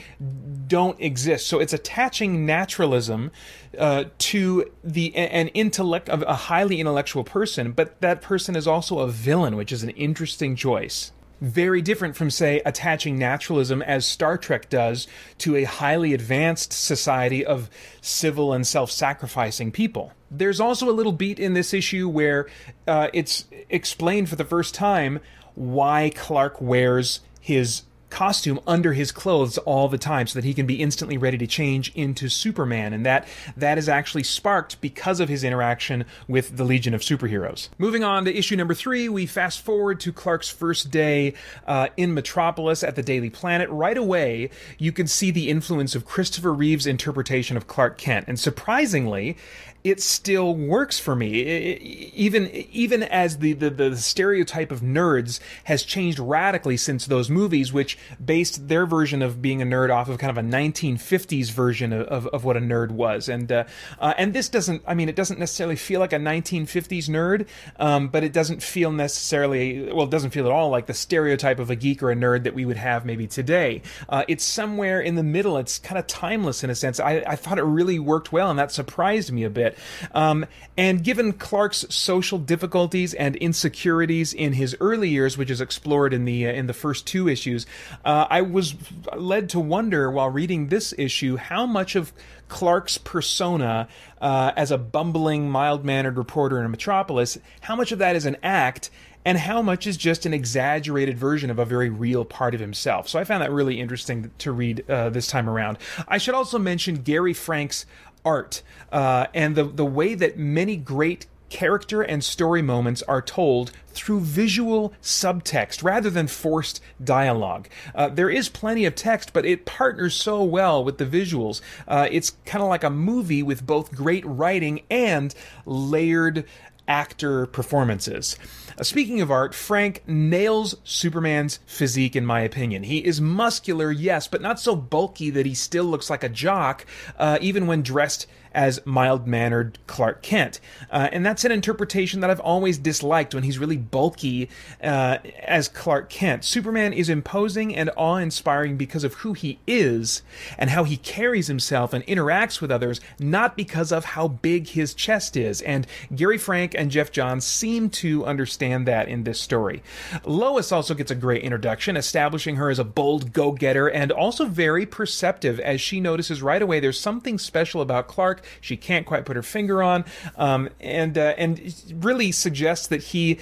S3: don't exist. So it's attaching naturalism uh, to the an intellect of a highly intellectual person, but that person is also a villain, which is an interesting choice very different from, say, attaching naturalism as Star Trek does to a highly advanced society of civil and self sacrificing people. There's also a little beat in this issue where uh, it's explained for the first time why Clark wears his costume under his clothes all the time so that he can be instantly ready to change into Superman. And that that is actually sparked because of his interaction with the Legion of Superheroes. Moving on to issue number three, we fast forward to Clark's first day uh, in Metropolis at the Daily Planet. Right away, you can see the influence of Christopher Reeve's interpretation of Clark Kent. And surprisingly, it still works for me. It, even even as the, the, the stereotype of nerds has changed radically since those movies, which based their version of being a nerd off of kind of a 1950s version of, of, of what a nerd was, and uh, uh, and this doesn't. I mean, it doesn't necessarily feel like a 1950s nerd, um, but it doesn't feel necessarily well. It doesn't feel at all like the stereotype of a geek or a nerd that we would have maybe today. Uh, it's somewhere in the middle. It's kind of timeless in a sense. I, I thought it really worked well, and that surprised me a bit. Um, and given Clark's social difficulties and insecurities in his early years, which is explored in the uh, in the first two issues, uh, I was led to wonder while reading this issue how much of Clark's persona uh, as a bumbling, mild mannered reporter in a metropolis, how much of that is an act and how much is just an exaggerated version of a very real part of himself. So I found that really interesting to read uh, this time around. I should also mention Gary Frank's art uh, and the the way that many great character and story moments are told through visual subtext rather than forced dialogue. Uh, there is plenty of text, but it partners so well with the visuals. Uh, it's kind of like a movie with both great writing and layered actor performances. Uh, speaking of art, Frank nails Superman's physique, in my opinion. He is muscular, yes, but not so bulky that he still looks like a jock, uh, even when dressed as mild mannered Clark Kent. Uh, and that's an interpretation that I've always disliked when he's really bulky uh, as Clark Kent. Superman is imposing and awe inspiring because of who he is and how he carries himself and interacts with others, not because of how big his chest is. And Gary Frank and Geoff Johns seem to understand that in this story. Lois also gets a great introduction, establishing her as a bold go getter and also very perceptive as she notices right away there's something special about Clark she can't quite put her finger on, um, and uh, and really suggests that he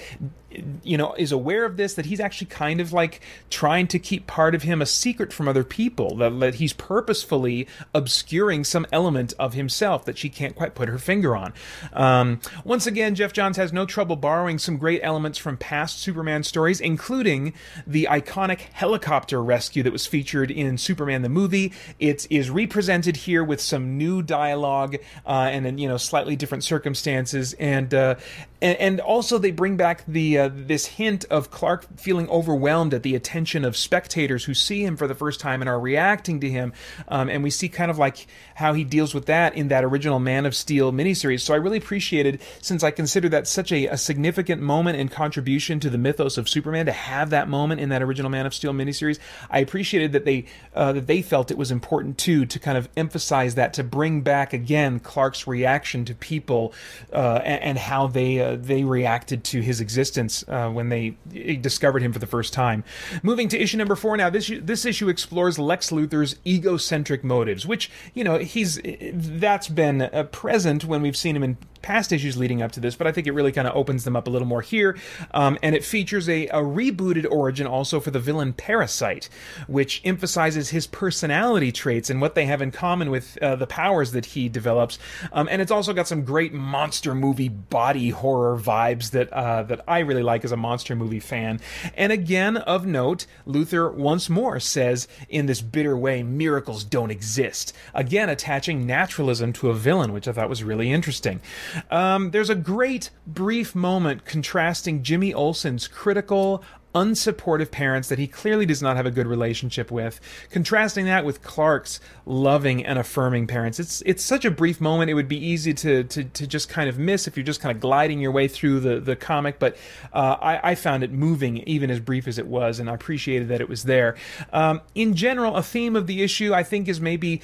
S3: you know is aware of this that he's actually kind of like trying to keep part of him a secret from other people that, that he's purposefully obscuring some element of himself that she can't quite put her finger on. Um, once again Geoff Johns has no trouble borrowing some great elements from past superman stories including the iconic helicopter rescue that was featured in superman the movie. It is represented here with some new dialogue uh, and you know slightly different circumstances and uh, and, and also they bring back the uh, this hint of Clark feeling overwhelmed at the attention of spectators who see him for the first time and are reacting to him, um, and we see kind of like how he deals with that in that original Man of Steel miniseries. So I really appreciated, since I consider that such a, a significant moment and contribution to the mythos of Superman, to have that moment in that original Man of Steel miniseries. I appreciated that they uh, that they felt it was important too to kind of emphasize that to bring back again Clark's reaction to people uh, and, and, how they uh, they reacted to his existence uh, when they discovered him for the first time. Moving to issue number four now. This this issue explores Lex Luthor's egocentric motives, which you know he's that's been uh, present when we've seen him in past issues leading up to this, but I think it really kind of opens them up a little more here. Um, and it features a, a rebooted origin also for the villain Parasite, which emphasizes his personality traits and what they have in common with uh, the powers that he develops. Um, and it's also got some great monster movie body horror vibes that uh, that I really like as a monster movie fan. And again, of note, Luthor once more says in this bitter way, miracles don't exist. Again, attaching naturalism to a villain, which I thought was really interesting. Um, there's a great brief moment contrasting Jimmy Olsen's critical, unsupportive parents that he clearly does not have a good relationship with, contrasting that with Clark's loving and affirming parents. It's it's such a brief moment. It would be easy to to, to just kind of miss if you're just kind of gliding your way through the the comic. But uh, I, I, found it moving, even as brief as it was, and I appreciated that it was there. Um, in general, a theme of the issue I think is maybe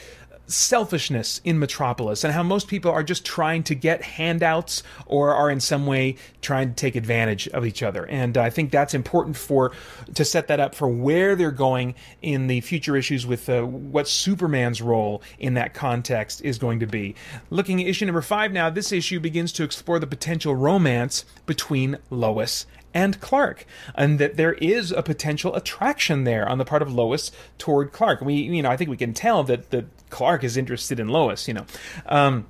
S3: selfishness in Metropolis and how most people are just trying to get handouts or are in some way trying to take advantage of each other. And I think that's important for to set that up for where they're going in the future issues with uh, what Superman's role in that context is going to be. Looking at issue number 5 now, this issue begins to explore the potential romance between Lois and Clark, and that there is a potential attraction there on the part of Lois toward Clark. We, you know, I think we can tell that that Clark is interested in Lois. You know. Um,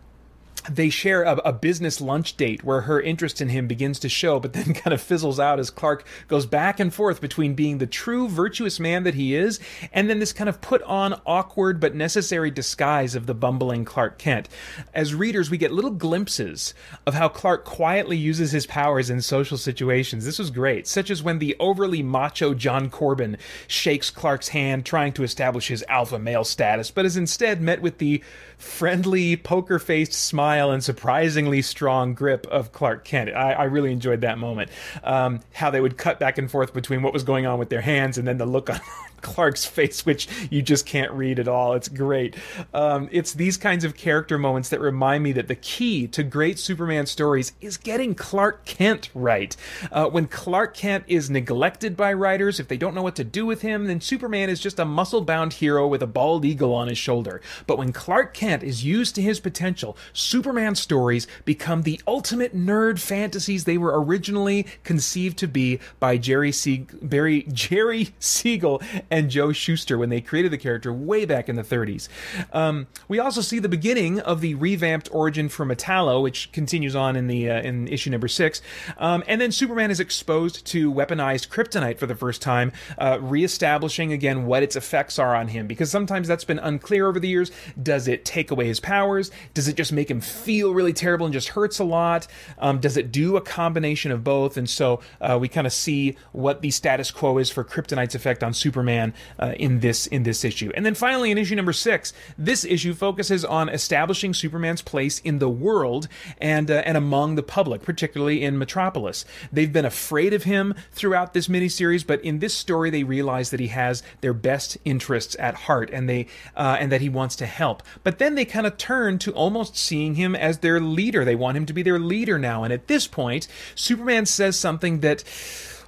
S3: they share a, a, business lunch date where her interest in him begins to show, but then [laughs] kind of fizzles out as Clark goes back and forth between being the true virtuous man that he is and then this kind of put on awkward but necessary disguise of the bumbling Clark Kent. As readers, we get little glimpses of how Clark quietly uses his powers in social situations. This was great, such as when the overly macho John Corbin shakes Clark's hand trying to establish his alpha male status, but is instead met with the friendly, poker faced smile and surprisingly strong grip of Clark Kent. I, I really enjoyed that moment. Um, how they would cut back and forth between what was going on with their hands and then the look on Clark's face, which you just can't read at all. It's great. Um, it's these kinds of character moments that remind me that the key to great Superman stories is getting Clark Kent right. Uh, when Clark Kent is neglected by writers, if they don't know what to do with him, then Superman is just a muscle bound hero with a bald eagle on his shoulder. But when Clark Kent is used to his potential, Superman stories become the ultimate nerd fantasies they were originally conceived to be by Jerry, Barry, [laughs] Jerry Siegel and Joe Shuster when they created the character way back in the 30s. Um, we also see the beginning of the revamped origin for Metallo, which continues on in the uh, in issue number six, um, and then Superman is exposed to weaponized kryptonite for the first time, uh, reestablishing again what its effects are on him. Because sometimes that's been unclear over the years. Does it take away his powers? Does it just make him feel really terrible and just hurts a lot? Um, does it do a combination of both? And so uh, we kind of see what the status quo is for kryptonite's effect on Superman Uh, in this in this issue. And then finally, in issue number six, this issue focuses on establishing Superman's place in the world and uh, and among the public, particularly in Metropolis. They've been afraid of him throughout this miniseries, but in this story, they realize that he has their best interests at heart, and they uh, and that he wants to help. But then they kind of turn to almost seeing him as their leader. They want him to be their leader now, and at this point, Superman says something that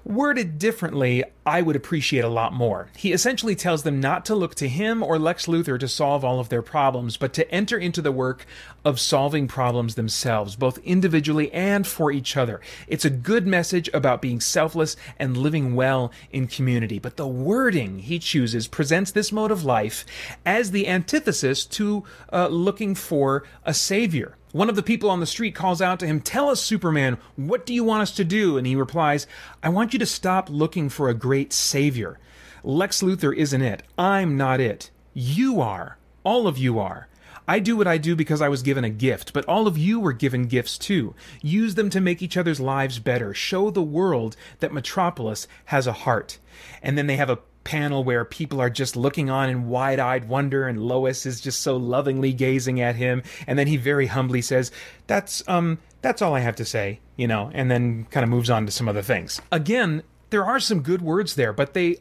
S3: Worded differently, I would appreciate a lot more. He essentially tells them not to look to him or Lex Luthor to solve all of their problems, but to enter into the work of solving problems themselves, both individually and for each other. It's a good message about being selfless and living well in community, but the wording he chooses presents this mode of life as the antithesis to uh, looking for a savior. One of the people on the street calls out to him, Tell us, Superman, what do you want us to do? And he replies, I want you to stop looking for a great savior. Lex Luthor isn't it. I'm not it. You are. All of you are. I do what I do because I was given a gift, but all of you were given gifts too. Use them to make each other's lives better. Show the world that Metropolis has a heart. And then they have a panel where people are just looking on in wide eyed wonder, and Lois is just so lovingly gazing at him. And then he very humbly says, That's, um, that's all I have to say, you know, and then kind of moves on to some other things. Again, there are some good words there, but they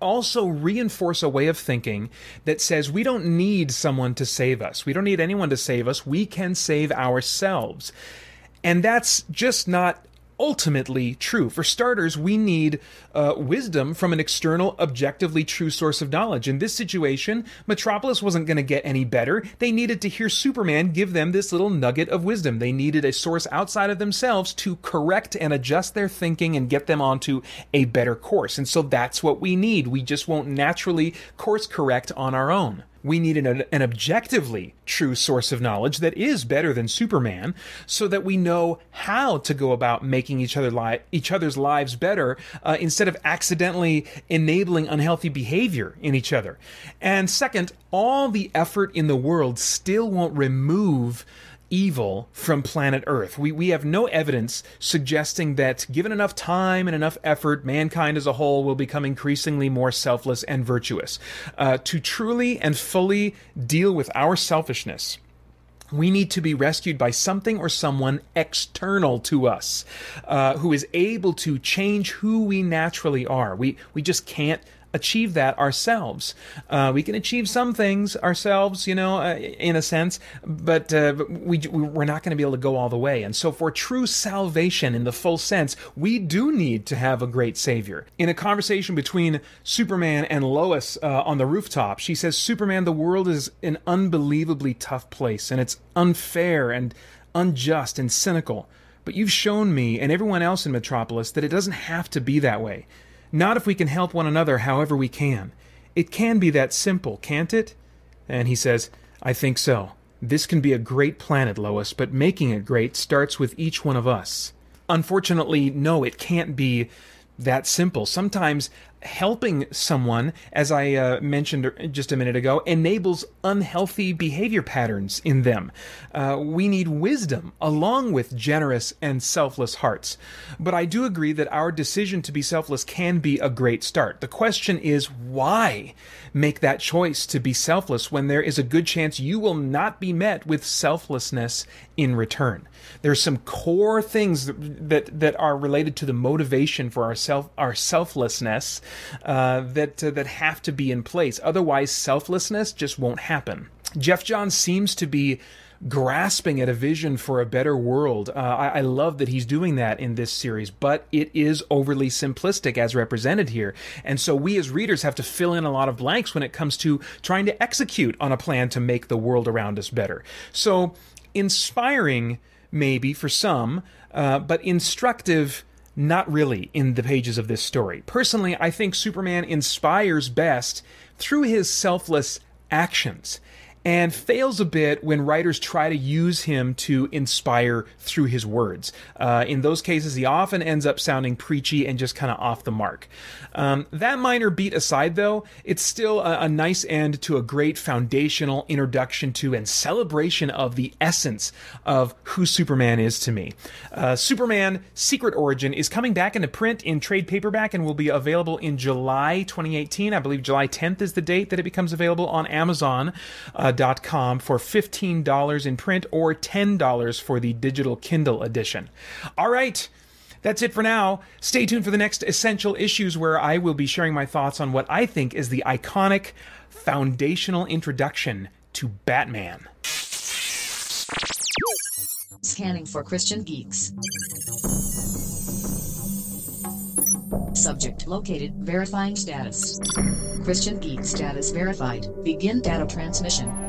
S3: also reinforce a way of thinking that says we don't need someone to save us. We don't need anyone to save us. We can save ourselves. And that's just not ultimately true. For starters, we need uh, wisdom from an external, objectively true source of knowledge. In this situation, Metropolis wasn't going to get any better. They needed to hear Superman give them this little nugget of wisdom. They needed a source outside of themselves to correct and adjust their thinking and get them onto a better course. And so that's what we need. We just won't naturally course correct on our own we need an, an, objectively true source of knowledge that is better than Superman, so that we know how to go about making each other li- each other's lives better uh, instead of accidentally enabling unhealthy behavior in each other. And second, all the effort in the world still won't remove evil from planet Earth. We, we have no evidence suggesting that, given enough time and enough effort, mankind as a whole will become increasingly more selfless and virtuous. Uh, to truly and fully deal with our selfishness, we need to be rescued by something or someone external to us uh, who is able to change who we naturally are. We, we just can't achieve that ourselves. Uh, we can achieve some things ourselves, you know, uh, in a sense, but, uh, we, we're not going to be able to go all the way. And so, for true salvation in the full sense, we do need to have a great Savior. In a conversation between Superman and Lois uh, on the rooftop, she says, Superman, the world is an unbelievably tough place, and it's unfair and unjust and cynical. But you've shown me and everyone else in Metropolis that it doesn't have to be that way. Not if we can help one another however we can. It can be that simple, can't it? And he says, I think so. This can be a great planet, Lois, but making it great starts with each one of us. Unfortunately, no, it can't be that simple. Sometimes helping someone, as I uh, mentioned just a minute ago, enables unhealthy behavior patterns in them. Uh, we need wisdom along with generous and selfless hearts. But I do agree that our decision to be selfless can be a great start. The question is why make that choice to be selfless when there is a good chance you will not be met with selflessness in return? There's some core things that, that, that are related to the motivation for our self our selflessness uh, that uh, that have to be in place. Otherwise, selflessness just won't happen. Geoff John seems to be grasping at a vision for a better world. Uh, I, I, love that he's doing that in this series, but it is overly simplistic as represented here. And so we as readers have to fill in a lot of blanks when it comes to trying to execute on a plan to make the world around us better. So, inspiring maybe for some, uh, but instructive not really in the pages of this story. Personally, I think Superman inspires best through his selfless actions and fails a bit when writers try to use him to inspire through his words. Uh, in those cases, he often ends up sounding preachy and just kind of off the mark. Um, that minor beat aside, though, it's still a, a, nice end to a great foundational introduction to and celebration of the essence of who Superman is to me. Uh, Superman Secret Origin is coming back into print in trade paperback and will be available in July 2018. I believe July 10th is the date that it becomes available on Amazon. Uh, com for $15 in print or $10 for the digital Kindle edition. All right. That's it for now. Stay tuned for the next essential issues where I will be sharing my thoughts on what I think is the iconic foundational introduction to Batman.
S2: Scanning for Christian geeks. Subject located. Verifying status. Christian geek status verified. Begin data transmission.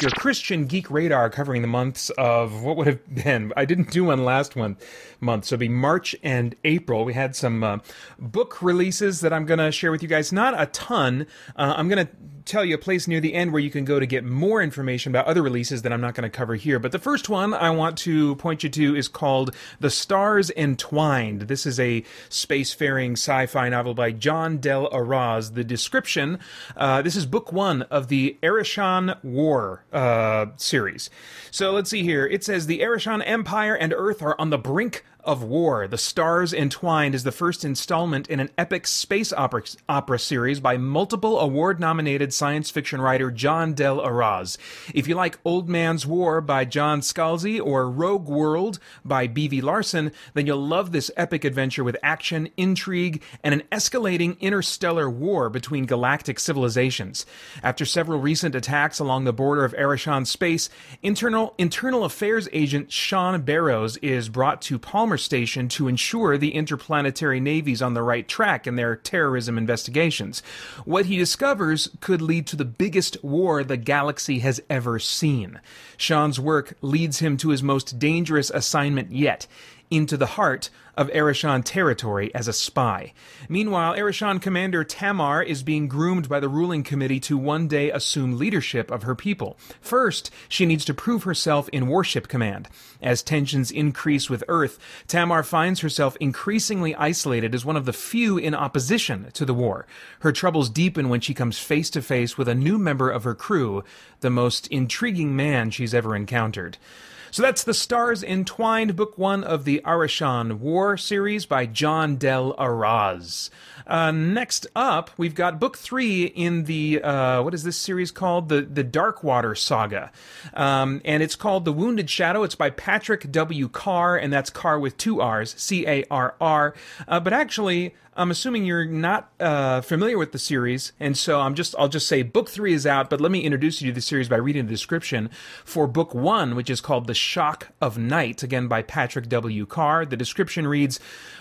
S3: Your Christian Geek Radar covering the months of what would have been. I didn't do one last one month, so it'll be March and April. We had some uh, book releases that I'm going to share with you guys. Not a ton. Uh, I'm going to tell you a place near the end where you can go to get more information about other releases that I'm not going to cover here. But the first one I want to point you to is called The Stars Entwined. This is a spacefaring sci fi novel by Jon Del Arroz. The description uh, this is book one of the Arishan War uh, series. So let's see here. It says The Arishan Empire and Earth are on the brink of War, The Stars Entwined is the first installment in an epic space opera, opera series by multiple award nominated science fiction writer Jon Del Arroz. If you like Old Man's War by John Scalzi or Rogue World by B.V. Larson, then you'll love this epic adventure with action, intrigue, and an escalating interstellar war between galactic civilizations. After several recent attacks along the border of Arashan space, internal, internal affairs agent Sean Barrows is brought to Palmer Station to ensure the interplanetary navies on the right track in their terrorism investigations. What he discovers could lead to the biggest war the galaxy has ever seen. Sean's work leads him to his most dangerous assignment yet into the heart of Arashan territory as a spy. Meanwhile, Arashan commander Tamar is being groomed by the ruling committee to one day assume leadership of her people. First, she needs to prove herself in warship command. As tensions increase with Earth, Tamar finds herself increasingly isolated as one of the few in opposition to the war. Her troubles deepen when she comes face to face with a new member of her crew, the most intriguing man she's ever encountered. So that's The Stars Entwined, book one of the Arashan War series by Jon Del Arroz. Uh, next up, we've got book three in the uh, what is this series called? The the Darkwater Saga, um, and it's called The Wounded Shadow. It's by Patrick W. Carr, and that's Carr with two R's, C A R R. Uh, but actually, I'm assuming you're not uh, familiar with the series, and so I'm just I'll just say book three is out. But let me introduce you to the series by reading the description for book one, which is called The Shock of Night, again by Patrick W. Carr. The description reads: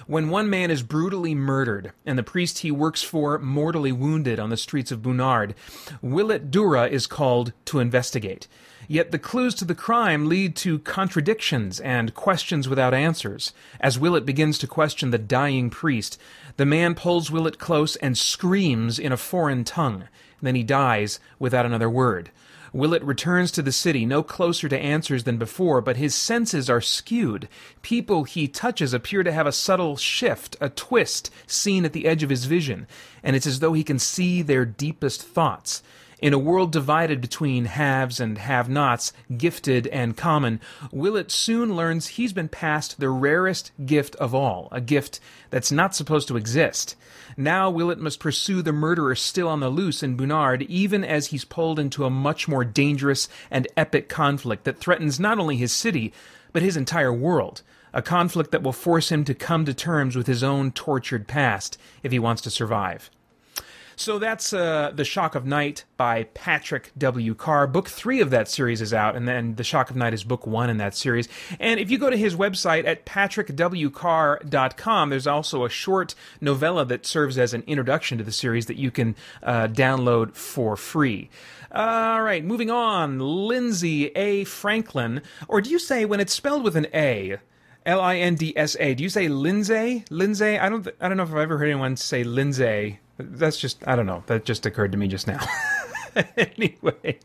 S3: When one man is brutally murdered and the priest he works for mortally wounded on the streets of Bunard. Willet Dura is called to investigate. Yet the clues to the crime lead to contradictions and questions without answers. As Willet begins to question the dying priest, the man pulls Willet close and screams in a foreign tongue. Then he dies without another word. Willet returns to the city, no closer to answers than before, but his senses are skewed. People he touches appear to have a subtle shift, a twist, seen at the edge of his vision, and it's as though he can see their deepest thoughts. In a world divided between haves and have nots, gifted and common, Willet soon learns he's been passed the rarest gift of all, a gift that's not supposed to exist. Now Willet must pursue the murderer still on the loose in Bunard, even as he's pulled into a much more dangerous and epic conflict that threatens not only his city, but his entire world. A conflict that will force him to come to terms with his own tortured past if he wants to survive. So that's uh, The Shock of Night by Patrick W. Carr. Book three of that series is out, and then The Shock of Night is book one in that series. And if you go to his website at patrickwcarr.com, there's also a short novella that serves as an introduction to the series that you can uh, download for free. All right, moving on. Lindsay A. Franklin, or do you say when it's spelled with an A? L I N D S A. Do you say Lindsay? Lindsay? I don't. Th- I don't know if I've ever heard anyone say Lindsay. That's just. I don't know. That just occurred to me just now. [laughs] anyway,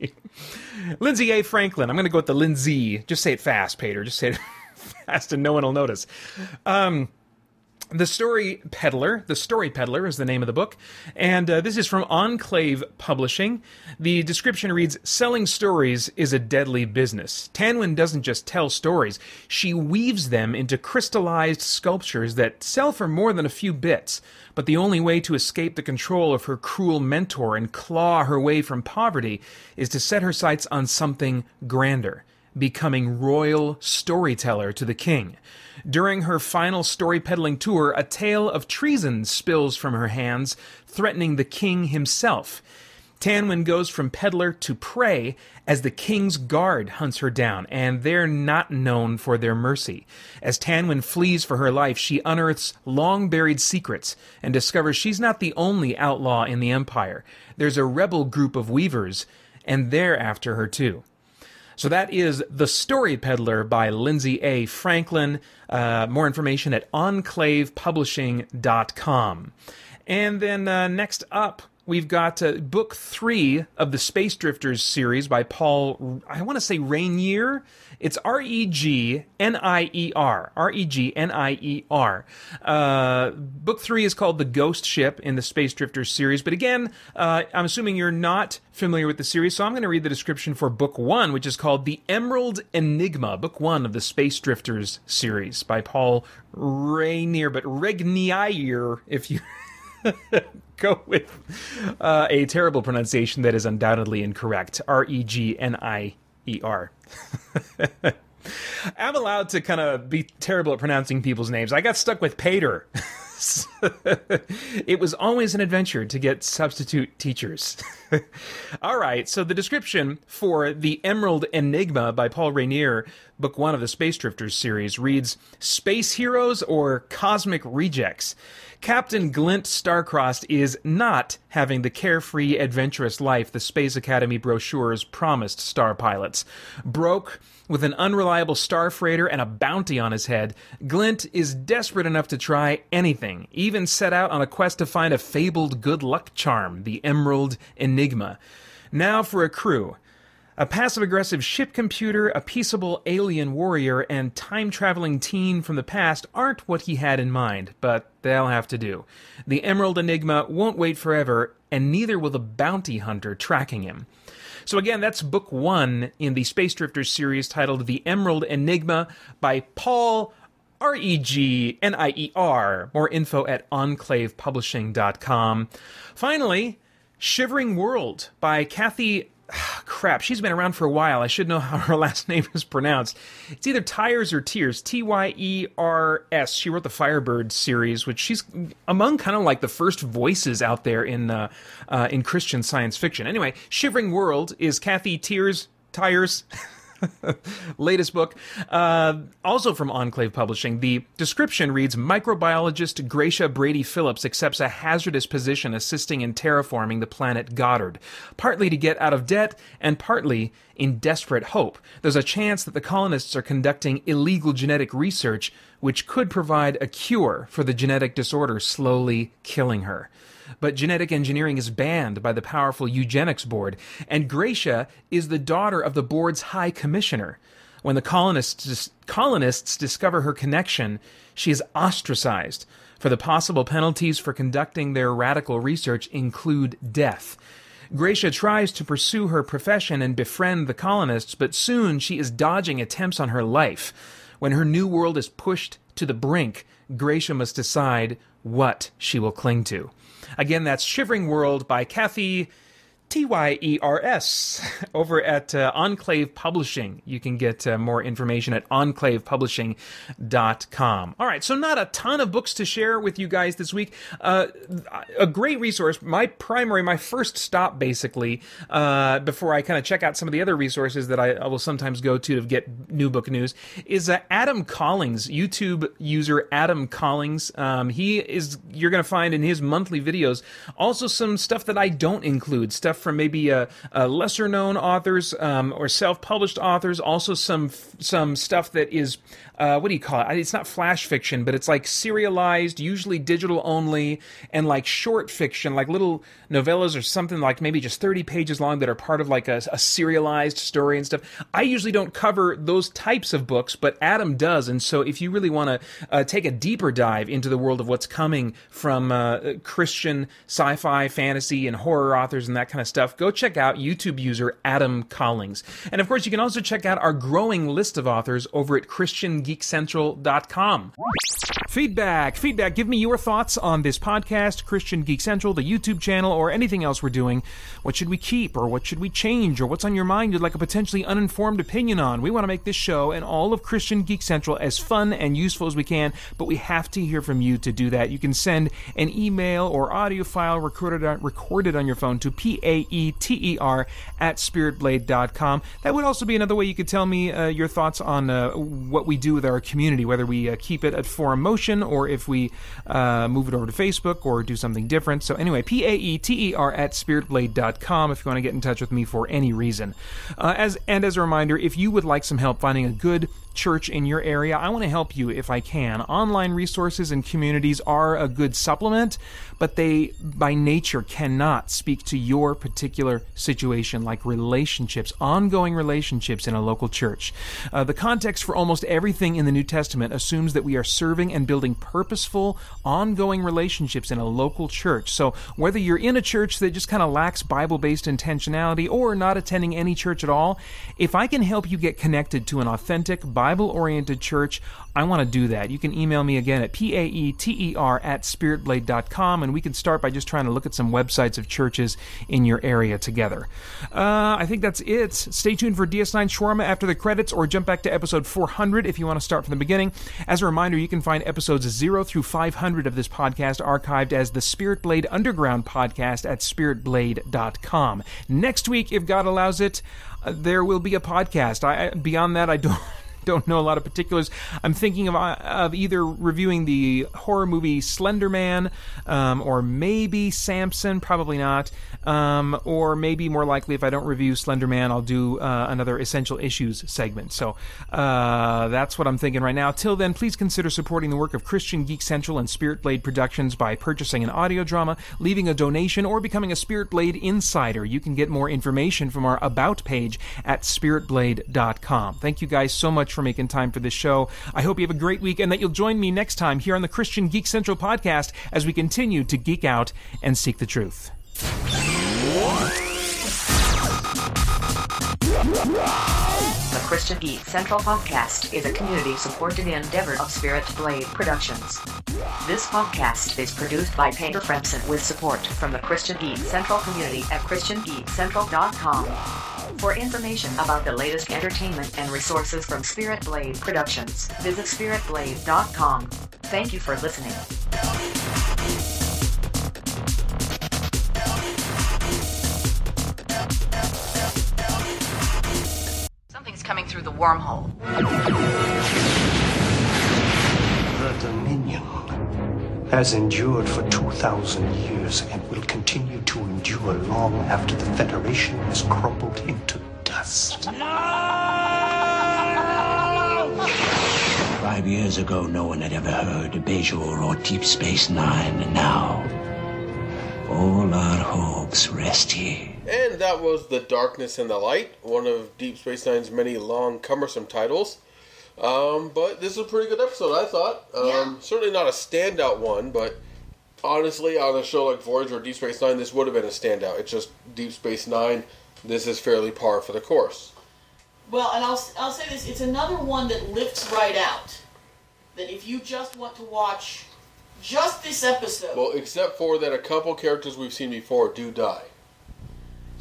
S3: Lindsay A. Franklin. I'm going to go with the Lindsay. Just say it fast, Pater. Just say it [laughs] fast, and no one will notice. Um, the Story Peddler, The Story Peddler is the name of the book, and uh, this is from Enclave Publishing. The description reads Selling stories is a deadly business. Tanwen doesn't just tell stories, she weaves them into crystallized sculptures that sell for more than a few bits. But the only way to escape the control of her cruel mentor and claw her way from poverty is to set her sights on something grander becoming royal storyteller to the king. During her final story peddling tour, a tale of treason spills from her hands, threatening the king himself. Tanwen goes from peddler to prey as the king's guard hunts her down, and they're not known for their mercy. As Tanwen flees for her life, she unearths long buried secrets and discovers she's not the only outlaw in the empire. There's a rebel group of weavers, and they're after her too. So that is The Story Peddler by Lindsay A. Franklin. Uh, more information at enclavepublishing.com. And then uh, next up, we've got uh, book three of the Space Drifters series by Paul, I want to say Rainier. It's R E G N I E R. R E G N I E R. Uh, book three is called The Ghost Ship in the Space Drifters series. But again, uh, I'm assuming you're not familiar with the series, so I'm going to read the description for book one, which is called The Emerald Enigma, book one of the Space Drifters series by Paul Rainier, but Regnier, if you. [laughs] [laughs] go with uh, a terrible pronunciation that is undoubtedly incorrect. R E G N I E R. [laughs] I'm allowed to kind of be terrible at pronouncing people's names. I got stuck with Pater. [laughs] [laughs] it was always an adventure to get substitute teachers. [laughs] All right, so the description for The Emerald Enigma by Paul Rainier, book one of the Space Drifters series, reads Space Heroes or Cosmic Rejects. Captain Glint Starcrossed is not having the carefree, adventurous life the Space Academy brochures promised star pilots. Broke, with an unreliable star freighter and a bounty on his head, Glint is desperate enough to try anything, even set out on a quest to find a fabled good luck charm, the Emerald Enigma. Now for a crew. A passive aggressive ship computer, a peaceable alien warrior, and time traveling teen from the past aren't what he had in mind, but they'll have to do. The Emerald Enigma won't wait forever, and neither will the bounty hunter tracking him. So, again, that's book one in the Space Drifters series titled The Emerald Enigma by Paul R E G N I E R. More info at enclavepublishing.com. Finally, Shivering World by Kathy [sighs] crap, she's been around for a while. I should know [laughs] how her last name is pronounced. It's either Tires or Tears, T Y E R S. She wrote the Firebird series, which she's among kind of like the first voices out there in uh, uh, in Christian science fiction. Anyway, Shivering World is Kathy Tears Tyers. [laughs] [laughs] latest book, uh, also from Enclave Publishing. The description reads Microbiologist Graysha Brady Phillips accepts a hazardous position assisting in terraforming the planet Goddard, partly to get out of debt and partly in desperate hope. There's a chance that the colonists are conducting illegal genetic research which could provide a cure for the genetic disorder slowly killing her but genetic engineering is banned by the powerful Eugenics Board, and Graysha is the daughter of the board's high commissioner. When the colonists, colonists discover her connection, she is ostracized, for the possible penalties for conducting their radical research include death. Gracia tries to pursue her profession and befriend the colonists, but soon she is dodging attempts on her life. When her new world is pushed to the brink, Gracia must decide what she will cling to. Again, that's Shivering World by Kathy T Y E R S over at uh, Enclave Publishing. You can get uh, more information at enclavepublishing.com. All right, so not a ton of books to share with you guys this week. Uh, a great resource, my primary, my first stop basically, uh, before I kind of check out some of the other resources that I, I, will sometimes go to to get new book news, is uh, Adam Collings, YouTube user Adam Collings. Um, he is, you're going to find in his monthly videos also some stuff that I don't include, stuff from maybe uh, uh, lesser known authors um, or self published authors. Also, some some stuff that is uh, what do you call it? It's not flash fiction, but it's like serialized, usually digital only, and like short fiction, like little novellas or something like maybe just 30 pages long that are part of like a, a serialized story and stuff. I usually don't cover those types of books, but Adam does. And so if you really want to uh, take a deeper dive into the world of what's coming from uh, Christian sci fi, fantasy, and horror authors and that kind of stuff, go check out YouTube user Adam Collings. And of course, you can also check out our growing list of authors over at Christian geekcentral.com. Feedback, feedback. Give me your thoughts on this podcast, Christian Geek Central, the YouTube channel, or anything else we're doing. What should we keep, or what should we change, or what's on your mind you'd like a potentially uninformed opinion on? We want to make this show and all of Christian Geek Central as fun and useful as we can, but we have to hear from you to do that. You can send an email or audio file recorded on, recorded on your phone to P A E T E R at spiritblade.com. That would also be another way you could tell me uh, your thoughts on uh, what we do with our community, whether we uh, keep it at Forum Motion or if we uh, move it over to Facebook or do something different. So, anyway, P A E T E R at spiritblade.com if you want to get in touch with me for any reason. Uh, as And as a reminder, if you would like some help finding a good church in your area, I want to help you if I can. Online resources and communities are a good supplement, but they, by nature, cannot speak to your particular situation, like relationships, ongoing relationships in a local church. Uh, the context for almost everything in the New Testament assumes that we are serving and building purposeful, ongoing relationships in a local church. So, whether you're in a church that just kind of lacks Bible based intentionality or not attending any church at all, if I can help you get connected to an authentic, Bible oriented church, I want to do that. You can email me again at paeter at spiritblade.com, and we can start by just trying to look at some websites of churches in your area together. Uh, I think that's it. Stay tuned for DS9 Shawarma after the credits, or jump back to episode 400 if you want to start from the beginning. As a reminder, you can find episodes 0 through 500 of this podcast archived as the Spirit Blade Underground podcast at spiritblade.com. Next week, if God allows it, uh, there will be a podcast. I, beyond that, I don't [laughs] [laughs] don't know a lot of particulars. I'm thinking of, uh, of either reviewing the horror movie Slender Man, um, or maybe Samson, probably not, um, or maybe more likely if I don't review Slender Man, I'll do uh, another Essential Issues segment. So uh, that's what I'm thinking right now. Till then, please consider supporting the work of Christian Geek Central and Spirit Blade Productions by purchasing an audio drama, leaving a donation, or becoming a Spirit Blade insider. You can get more information from our About page at spiritblade.com. Thank you guys so much for making time for this show. I hope you have a great week and that you'll join me next time here on the Christian Geek Central podcast as we continue to geek out and seek the truth.
S2: The Christian Geek Central podcast is a community supported endeavor of Spirit Blade Productions. This podcast is produced by Paeter Frandsen with support from the Christian Geek Central community at ChristianGeekCentral.com. For information about the latest entertainment and resources from Spirit Blade Productions, visit SpiritBlade.com. Thank you for listening.
S1: Coming through the wormhole.
S4: The Dominion has endured for 2,000 years and will continue to endure long after the Federation has crumbled into dust.
S5: Five years ago, no one had ever heard of Bajor or Deep Space Nine, and now all our hopes rest here.
S6: And that was The Darkness and the Light, one of Deep Space Nine's many long, cumbersome titles. Um, but this is a pretty good episode, I thought. Um,
S1: Yeah.
S6: Certainly not a standout one, but honestly, on a show like Voyager or Deep Space Nine, this would have been a standout. It's just Deep Space Nine. This is fairly par for the course.
S7: Well, and I'll, I'll say this it's another one that lifts right out. That if you just want to watch just this episode,
S6: Well, except for that a couple characters we've seen before do die.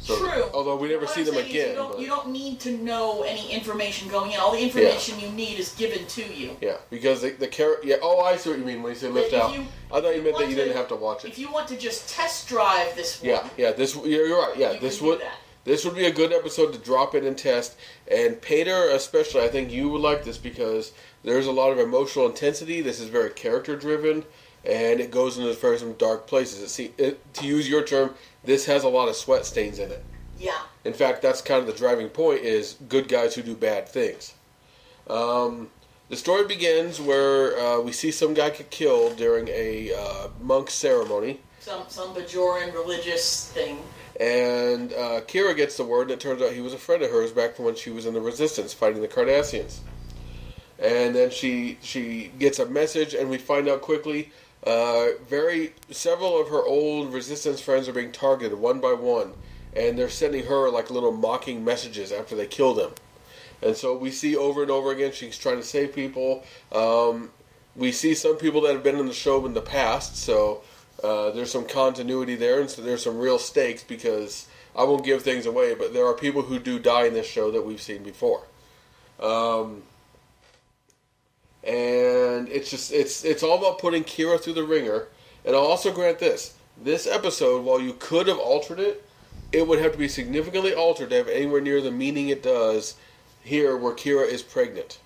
S6: So,
S7: true.
S6: Although we never
S7: What
S6: see
S7: I'm
S6: them again.
S7: You don't, you don't need to know any information going in. All the information you need is given to you.
S6: Yeah, because the, the character. Yeah, oh, I see what you mean when you say lift out.
S7: you-
S6: I thought you meant that you didn't have to watch it.
S7: If you want to just test drive this one,
S6: Yeah, yeah. This you're, you're right. Yeah,
S7: You
S6: this would this would be a good episode to drop in and test. And Paeter, especially, I think you would like this because there's a lot of emotional intensity. This is very character driven, and it goes into very some dark places. It, see, it, to use your term, this has a lot of sweat stains in it.
S7: yeah.
S6: In fact, that's kind of the driving point: is good guys who do bad things. Um, the story begins where uh, we see some guy get killed during a uh, monk ceremony.
S7: Some some Bajoran religious thing.
S6: And uh, Kira gets the word, and it turns out he was a friend of hers back from when she was in the Resistance fighting the Cardassians. And then she she gets a message, and we find out quickly. Uh, very several of her old Resistance friends are being targeted one by one, and they're sending her like little mocking messages after they kill them. And so we see over and over again she's trying to save people. Um, we see some people that have been in the show in the past, so uh, there's some continuity there, and so there's some real stakes because I won't give things away, but there are people who do die in this show that we've seen before. Um, it's just it's it's all about putting Kira through the wringer. And I'll also grant this: this episode, while you could have altered it, it would have to be significantly altered to have anywhere near the meaning it does here, where Kira is pregnant.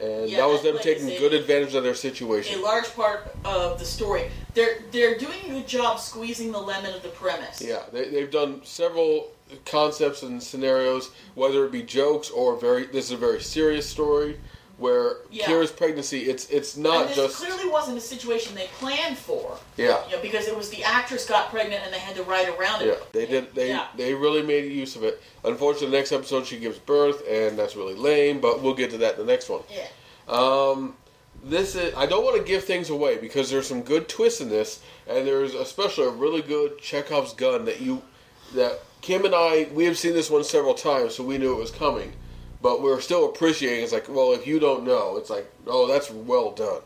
S6: And
S7: Yeah,
S6: that was them
S7: like
S6: taking
S7: say,
S6: good advantage of their situation.
S7: a large part of the story. They're they're doing a good job squeezing the lemon of the premise.
S6: Yeah, they, they've done several concepts and scenarios, whether it be jokes or very. This is a very serious story where
S7: Yeah.
S6: Kira's pregnancy. It's it's not
S7: and this
S6: just
S7: clearly wasn't a situation they planned for.
S6: yeah.
S7: You know, because it was the actress got pregnant and they had to write around
S6: Yeah,
S7: it.
S6: they did. They
S7: Yeah.
S6: they really made use of it. Unfortunately, the next episode she gives birth, and that's really lame. But we'll get to that in the next one.
S7: Yeah.
S6: Um, this is. I don't want to give things away because there's some good twists in this, and there's especially a really good Chekhov's gun that you that Kim and I we have seen this one several times, so we knew it was coming. But we're still appreciating. It's like, well, if you don't know, it's like, oh, that's well done.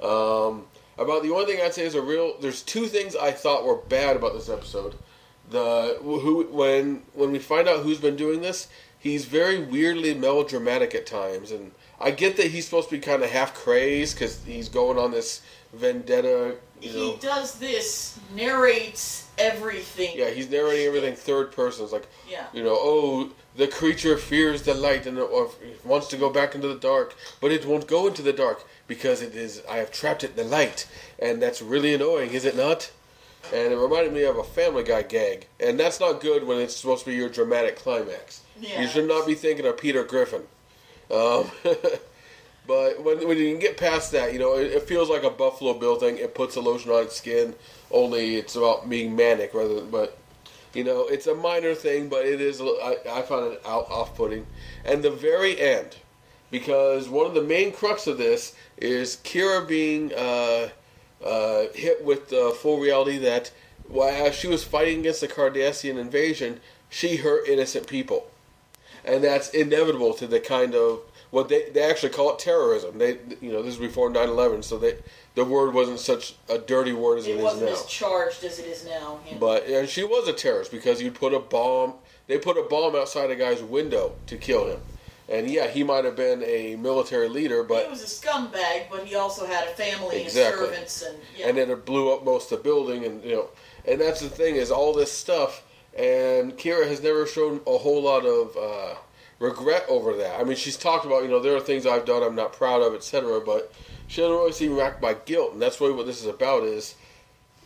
S6: Um, about the only thing I'd say is a real. There's two things I thought were bad about this episode. The who when when we find out who's been doing this, he's very weirdly melodramatic at times, and I get that he's supposed to be kind of half crazed because he's going on this vendetta. You know,
S7: He does this, narrates everything.
S6: yeah, he's narrating everything third person. It's like,
S7: Yeah.
S6: you know, oh, the creature fears the light and or wants to go back into the dark, but it won't go into the dark because it is. I have trapped it in the light, and that's really annoying, is it not? And it reminded me of a Family Guy gag, and that's not good when it's supposed to be your dramatic climax.
S7: Yeah.
S6: You should not be thinking of Peter Griffin. Um, [laughs] but when, when you can get past that, you know, it, it feels like a Buffalo Bill thing. It puts a lotion on its skin, only it's about being manic rather than, but, you know, it's a minor thing, but it is, I, I found it out, off-putting. And the very end, because one of the main crux of this is Kira being uh, uh, hit with the full reality that while she was fighting against the Cardassian invasion, she hurt innocent people and that's inevitable to the kind of what they they actually call it terrorism. They you know this is before 9/11, so they the word wasn't such a dirty word as it
S7: It
S6: is now.
S7: It wasn't charged as it is now. yeah.
S6: But and she was a terrorist because you put a bomb. They put a bomb outside a guy's window to kill him. And yeah, he might have been a military leader, but he
S7: was a scumbag, but he also had a family
S6: Exactly.
S7: and servants, and yeah.
S6: and then it blew up most of the building and you know and that's the thing is all this stuff and Kira has never shown a whole lot of uh, regret over that. I mean, she's talked about you know there are things I've done I'm not proud of, etc. But she doesn't really seem racked by guilt, and that's really what this is about. Is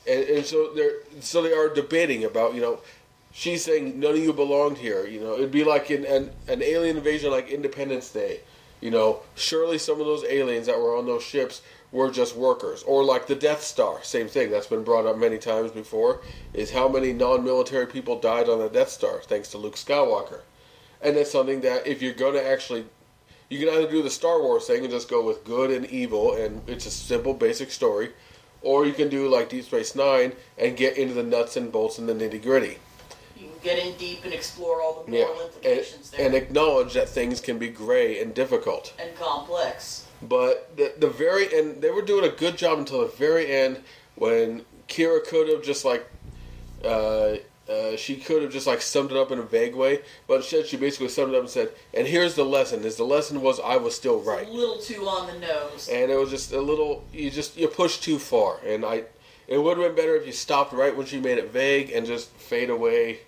S6: and, and so they're so they are debating about you know she's saying none of you belonged here. You know it'd be like in an, an alien invasion like Independence Day. You know surely some of those aliens that were on those ships were just workers, or like the Death Star. Same thing that's been brought up many times before. Is how many non-military people died on the Death Star thanks to Luke Skywalker, and that's something that if you're going to actually you can either do the Star Wars thing and just go with good and evil, and it's a simple, basic story, or you can do like Deep Space Nine and get into the nuts and bolts and the nitty gritty.
S7: you can get in deep and explore all the
S6: Yeah,
S7: moral
S6: and,
S7: implications there
S6: and acknowledge that things can be gray and difficult.
S7: and complex.
S6: But the, the very end, they were doing a good job until the very end when Kira could have just like, uh, uh, she could have just like summed it up in a vague way, but instead she basically summed it up and said, "And here's the lesson: is the lesson was I was still right."
S7: A little too on the nose.
S6: and it was just a little you just you pushed too far and i it would have been better if you stopped right when she made it vague and just fade away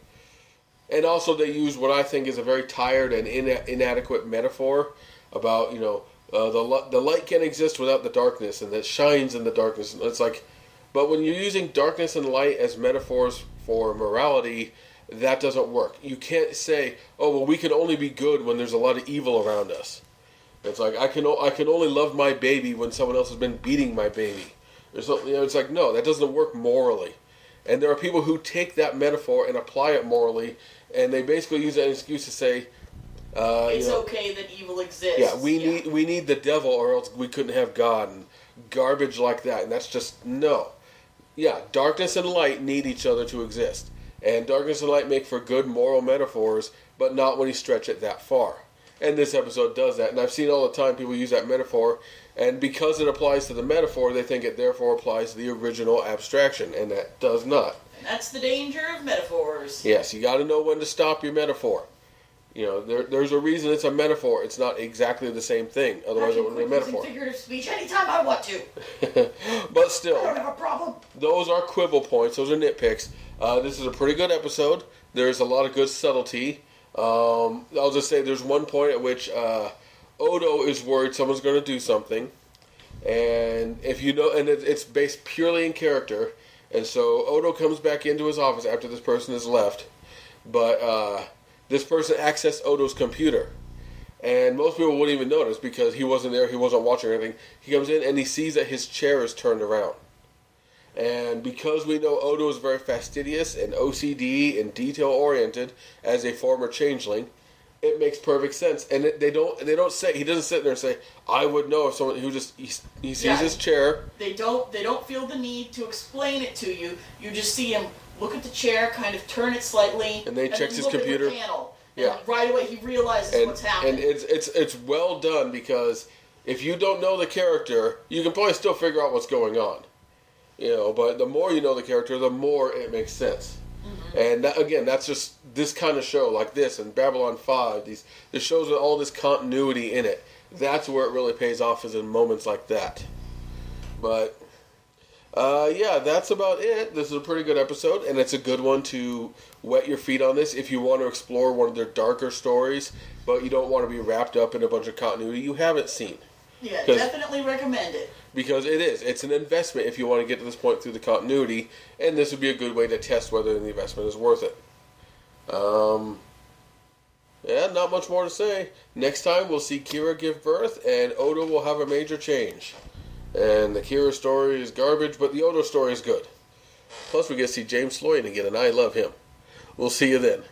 S6: and also they use what i think is a very tired and ina- inadequate metaphor about you know uh, the, li- the light can't exist without the darkness and that shines in the darkness it's like but when you're using darkness and light as metaphors for morality that doesn't work you can't say oh well we can only be good when there's a lot of evil around us it's like I can o- I can only love my baby when someone else has been beating my baby. Something. You know, it's like no, that doesn't work morally. And there are people who take that metaphor and apply it morally, and they basically use that as an excuse to say, uh,
S7: it's
S6: you know,
S7: okay that evil exists.
S6: yeah, we need we need the devil, or else we couldn't have God, and garbage like that. And that's just no. Yeah, darkness and light need each other to exist, and darkness and light make for good moral metaphors, but not when you stretch it that far. And this episode does that. And I've seen all the time people use that metaphor, and because it applies to the metaphor, they think it therefore applies to the original abstraction, and that does not.
S7: And that's the danger of metaphors.
S6: Yes, you got to know when to stop your metaphor. You know, there, there's a reason it's a metaphor. It's not exactly the same thing. Otherwise, it wouldn't be a metaphor.
S7: figurative speech anytime I want to. [laughs]
S6: but
S7: I
S6: still,
S7: don't have a problem.
S6: those are quibble points. Those are nitpicks. Uh, this is a pretty good episode. There's a lot of good subtlety. Um, I'll just say there's one point at which uh, Odo is worried someone's going to do something, and if you know, and it, it's based purely in character. And so Odo comes back into his office after this person has left. but uh, this person accessed Odo's computer. And most people wouldn't even notice because he wasn't there, he wasn't watching anything. He comes in and he sees that his chair is turned around. And because we know Odo is very fastidious and OCD and detail oriented as a former changeling, it makes perfect sense. And it, they don't they don't say he doesn't sit there and say I would know if someone who just he, he sees
S7: Yeah.
S6: his chair
S7: They don't they don't feel the need to explain it to you. You just see him look at the chair, kind of turn it slightly,
S6: And then he
S7: then
S6: checks his
S7: look at
S6: computer.
S7: the panel.
S6: Yeah.
S7: Right away he realizes
S6: and
S7: what's happening.
S6: and it's it's it's well done because if you don't know the character, you can probably still figure out what's going on. You know, but the more you know the character, the more it makes sense. Mm-hmm. And that, again, that's just this kind of show like this and Babylon Five. These the shows with all this continuity in it. That's where it really pays off is in moments like that. But uh, yeah, that's about it. This is a pretty good episode, and it's a good one to wet your feet on this if you want to explore one of their darker stories, but you don't want to be wrapped up in a bunch of continuity you haven't seen.
S7: Yeah, definitely recommend it.
S6: Because it is. It's an investment if you want to get to this point through the continuity, and this would be a good way to test whether the investment is worth it. Um, yeah, not much more to say. Next time we'll see Kira give birth, and Odo will have a major change. And the Kira story is garbage, but the Odo story is good. Plus, we get to see James Sloyan again, and I love him. We'll see you then.